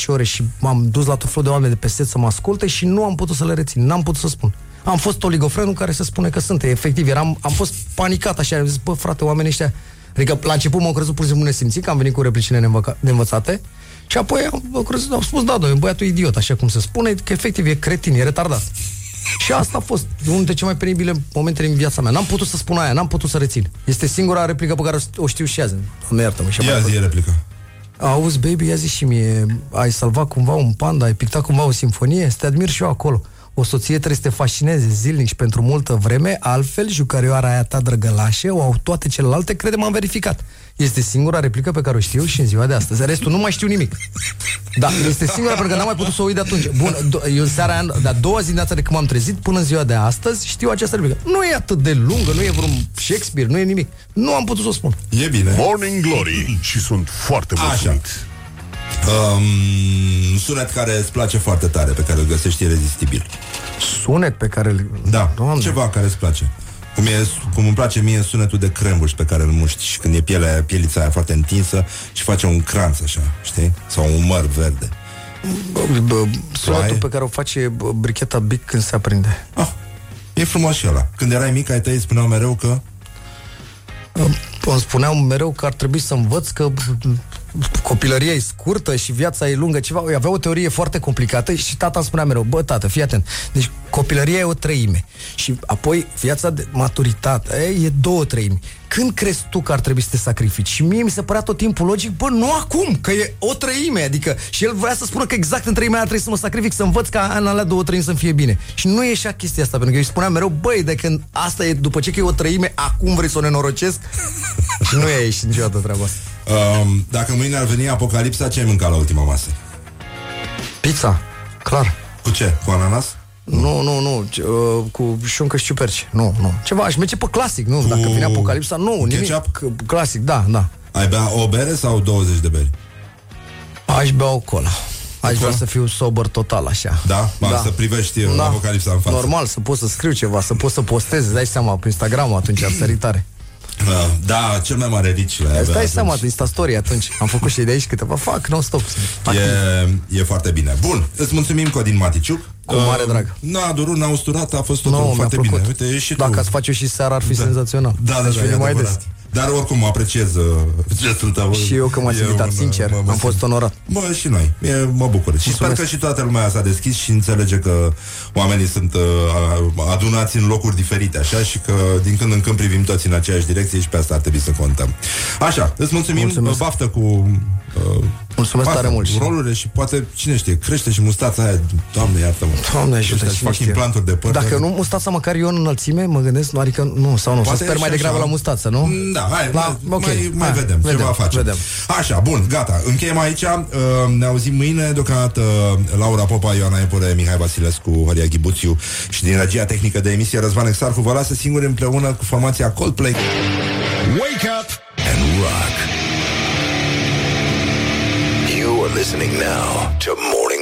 ore și m-am dus la tot felul de oameni de pe set să mă asculte și nu am putut să le rețin, n-am putut să spun. Am fost oligofrenul care se spune că sunt. Efectiv, eram, am fost panicat așa, am zis, bă, frate, oamenii ăștia... Adică la început m-au crezut pur și simplu nesimțit, că am venit cu replicile neînvăca- neînvățate și apoi am, am, crezut, am spus, da, domnule, băiatul e idiot, așa cum se spune, că efectiv e cretin, e retardat. Și asta a fost unul dintre cele mai penibile momente din viața mea. N-am putut să spun aia, n-am putut să rețin. Este singura replică pe care o știu și azi. Doamne, iartă-mă. și Ia mai- zi replica. Auzi, baby, ia zi și mie, ai salvat cumva un panda, ai pictat cumva o simfonie? Să te admir și eu acolo. O soție trebuie să te fascineze zilnic și pentru multă vreme, altfel jucărioara aia ta drăgălașe o au toate celelalte, credem am verificat. Este singura replică pe care o știu și în ziua de astăzi. Restul nu mai știu nimic. Da, este singura pentru că n-am mai putut să o uit de atunci. Bun, do- eu în seara aia, de a doua zi dimineața de când m-am trezit până în ziua de astăzi, știu această replică. Nu e atât de lungă, nu e vreun Shakespeare, nu e nimic. Nu am putut să o spun. E bine. Morning Glory și sunt foarte mulțumit. Um, sunet care îți place foarte tare, pe care îl găsești irezistibil. Sunet pe care îl... Da, Doamne. ceva care îți place. Cum, e, cum îmi place mie sunetul de crembuș pe care îl muști și când e pielea, pielița aia foarte întinsă și face un cranț așa, știi? Sau un măr verde. Sunetul pe care o face bă, bricheta Bic când se aprinde. E frumos și ăla. Când erai mic, ai tăi spuneau mereu că Îmi spuneau mereu că ar trebui să învăț că copilăria e scurtă și viața e lungă, ceva. Eu avea o teorie foarte complicată și tata îmi spunea mereu, bă, tată, fii atent. Deci copilăria e o treime și apoi viața de maturitate e două treimi. Când crezi tu că ar trebui să te sacrifici? Și mie mi se părea tot timpul logic, bă, nu acum, că e o treime, adică și el vrea să spună că exact în treimea aia trebuie să mă sacrific, să învăț ca în alea două treimi să-mi fie bine. Și nu e așa chestia asta, pentru că eu îi spuneam mereu, băi, de când asta e, după ce că e o treime, acum vrei să o nenorocesc? și nu e ieșit niciodată treaba asta. Um, dacă mâine ar veni apocalipsa, ce ai mâncat la ultima masă? Pizza, clar. Cu ce? Cu ananas? Nu, nu, nu, ce- uh, cu șuncă și ciuperci. Nu, nu. Ceva, aș merge pe clasic, nu, dacă vine apocalipsa, nu, nimic. ketchup? C- Clasic, da, da. Ai bea o bere sau 20 de beri? Aș bea o cola. Aș vrea să fiu sober total, așa. Da? Ba, să privești uh, apocalipsa în față. Normal, să pot să scriu ceva, să pot să postez, îți dai seama, pe Instagram atunci ar sări tare. Uh, da, cel mai mare rici le Îți avea dai atunci. seama, Insta Story atunci. Am făcut și de aici câteva, fac non-stop. E, e foarte bine. Bun, îți mulțumim, Codin Maticiuc. Cu mare drag. N-a durut, n-a usturat, a fost totul Nu, mi-a foarte plăcut. bine. Uite, e și Dacă tu. ați face și seara ar fi senzațional. Da, da, Aș da, veni e mai adevărat. des. Dar oricum apreciez uh, gestul tău. Și eu că m-ați E invitat, un, sincer, mă- mă am simt- fost onorat. Bă, și noi. E, mă bucur. Și sper că și toată lumea s-a deschis și înțelege că oamenii sunt uh, adunați în locuri diferite, așa, și că din când în când privim toți în aceeași direcție și pe asta ar trebui să contăm. Așa, îți mulțumim, Mulțumesc. baftă cu uh, Mulțumesc asta, tare mult cu și- rolurile și poate, cine știe, crește și mustața aia, Doamne, iartă-mă. Doamne ajută, Ăștia își cine fac știe. implanturi de păr. Dacă nu mustața măcar eu în înălțime, mă gândesc, nu, adică nu, sau nu, Poate să sper mai și degrabă așa. la mustață, nu? Da, hai, La- mai, ok, mai, mai hai, vedem, vedem, ce va face. vedem. Așa, bun, gata, încheiem aici. Uh, ne auzim mâine, deocamdată Laura Popa, Ioana Epure, Mihai Vasilescu, Horia Ghibuțiu și din regia tehnică de emisie Răzvan Exarcu vă lasă singuri împreună cu formația Coldplay. Wake up and rock. You are listening now to Morning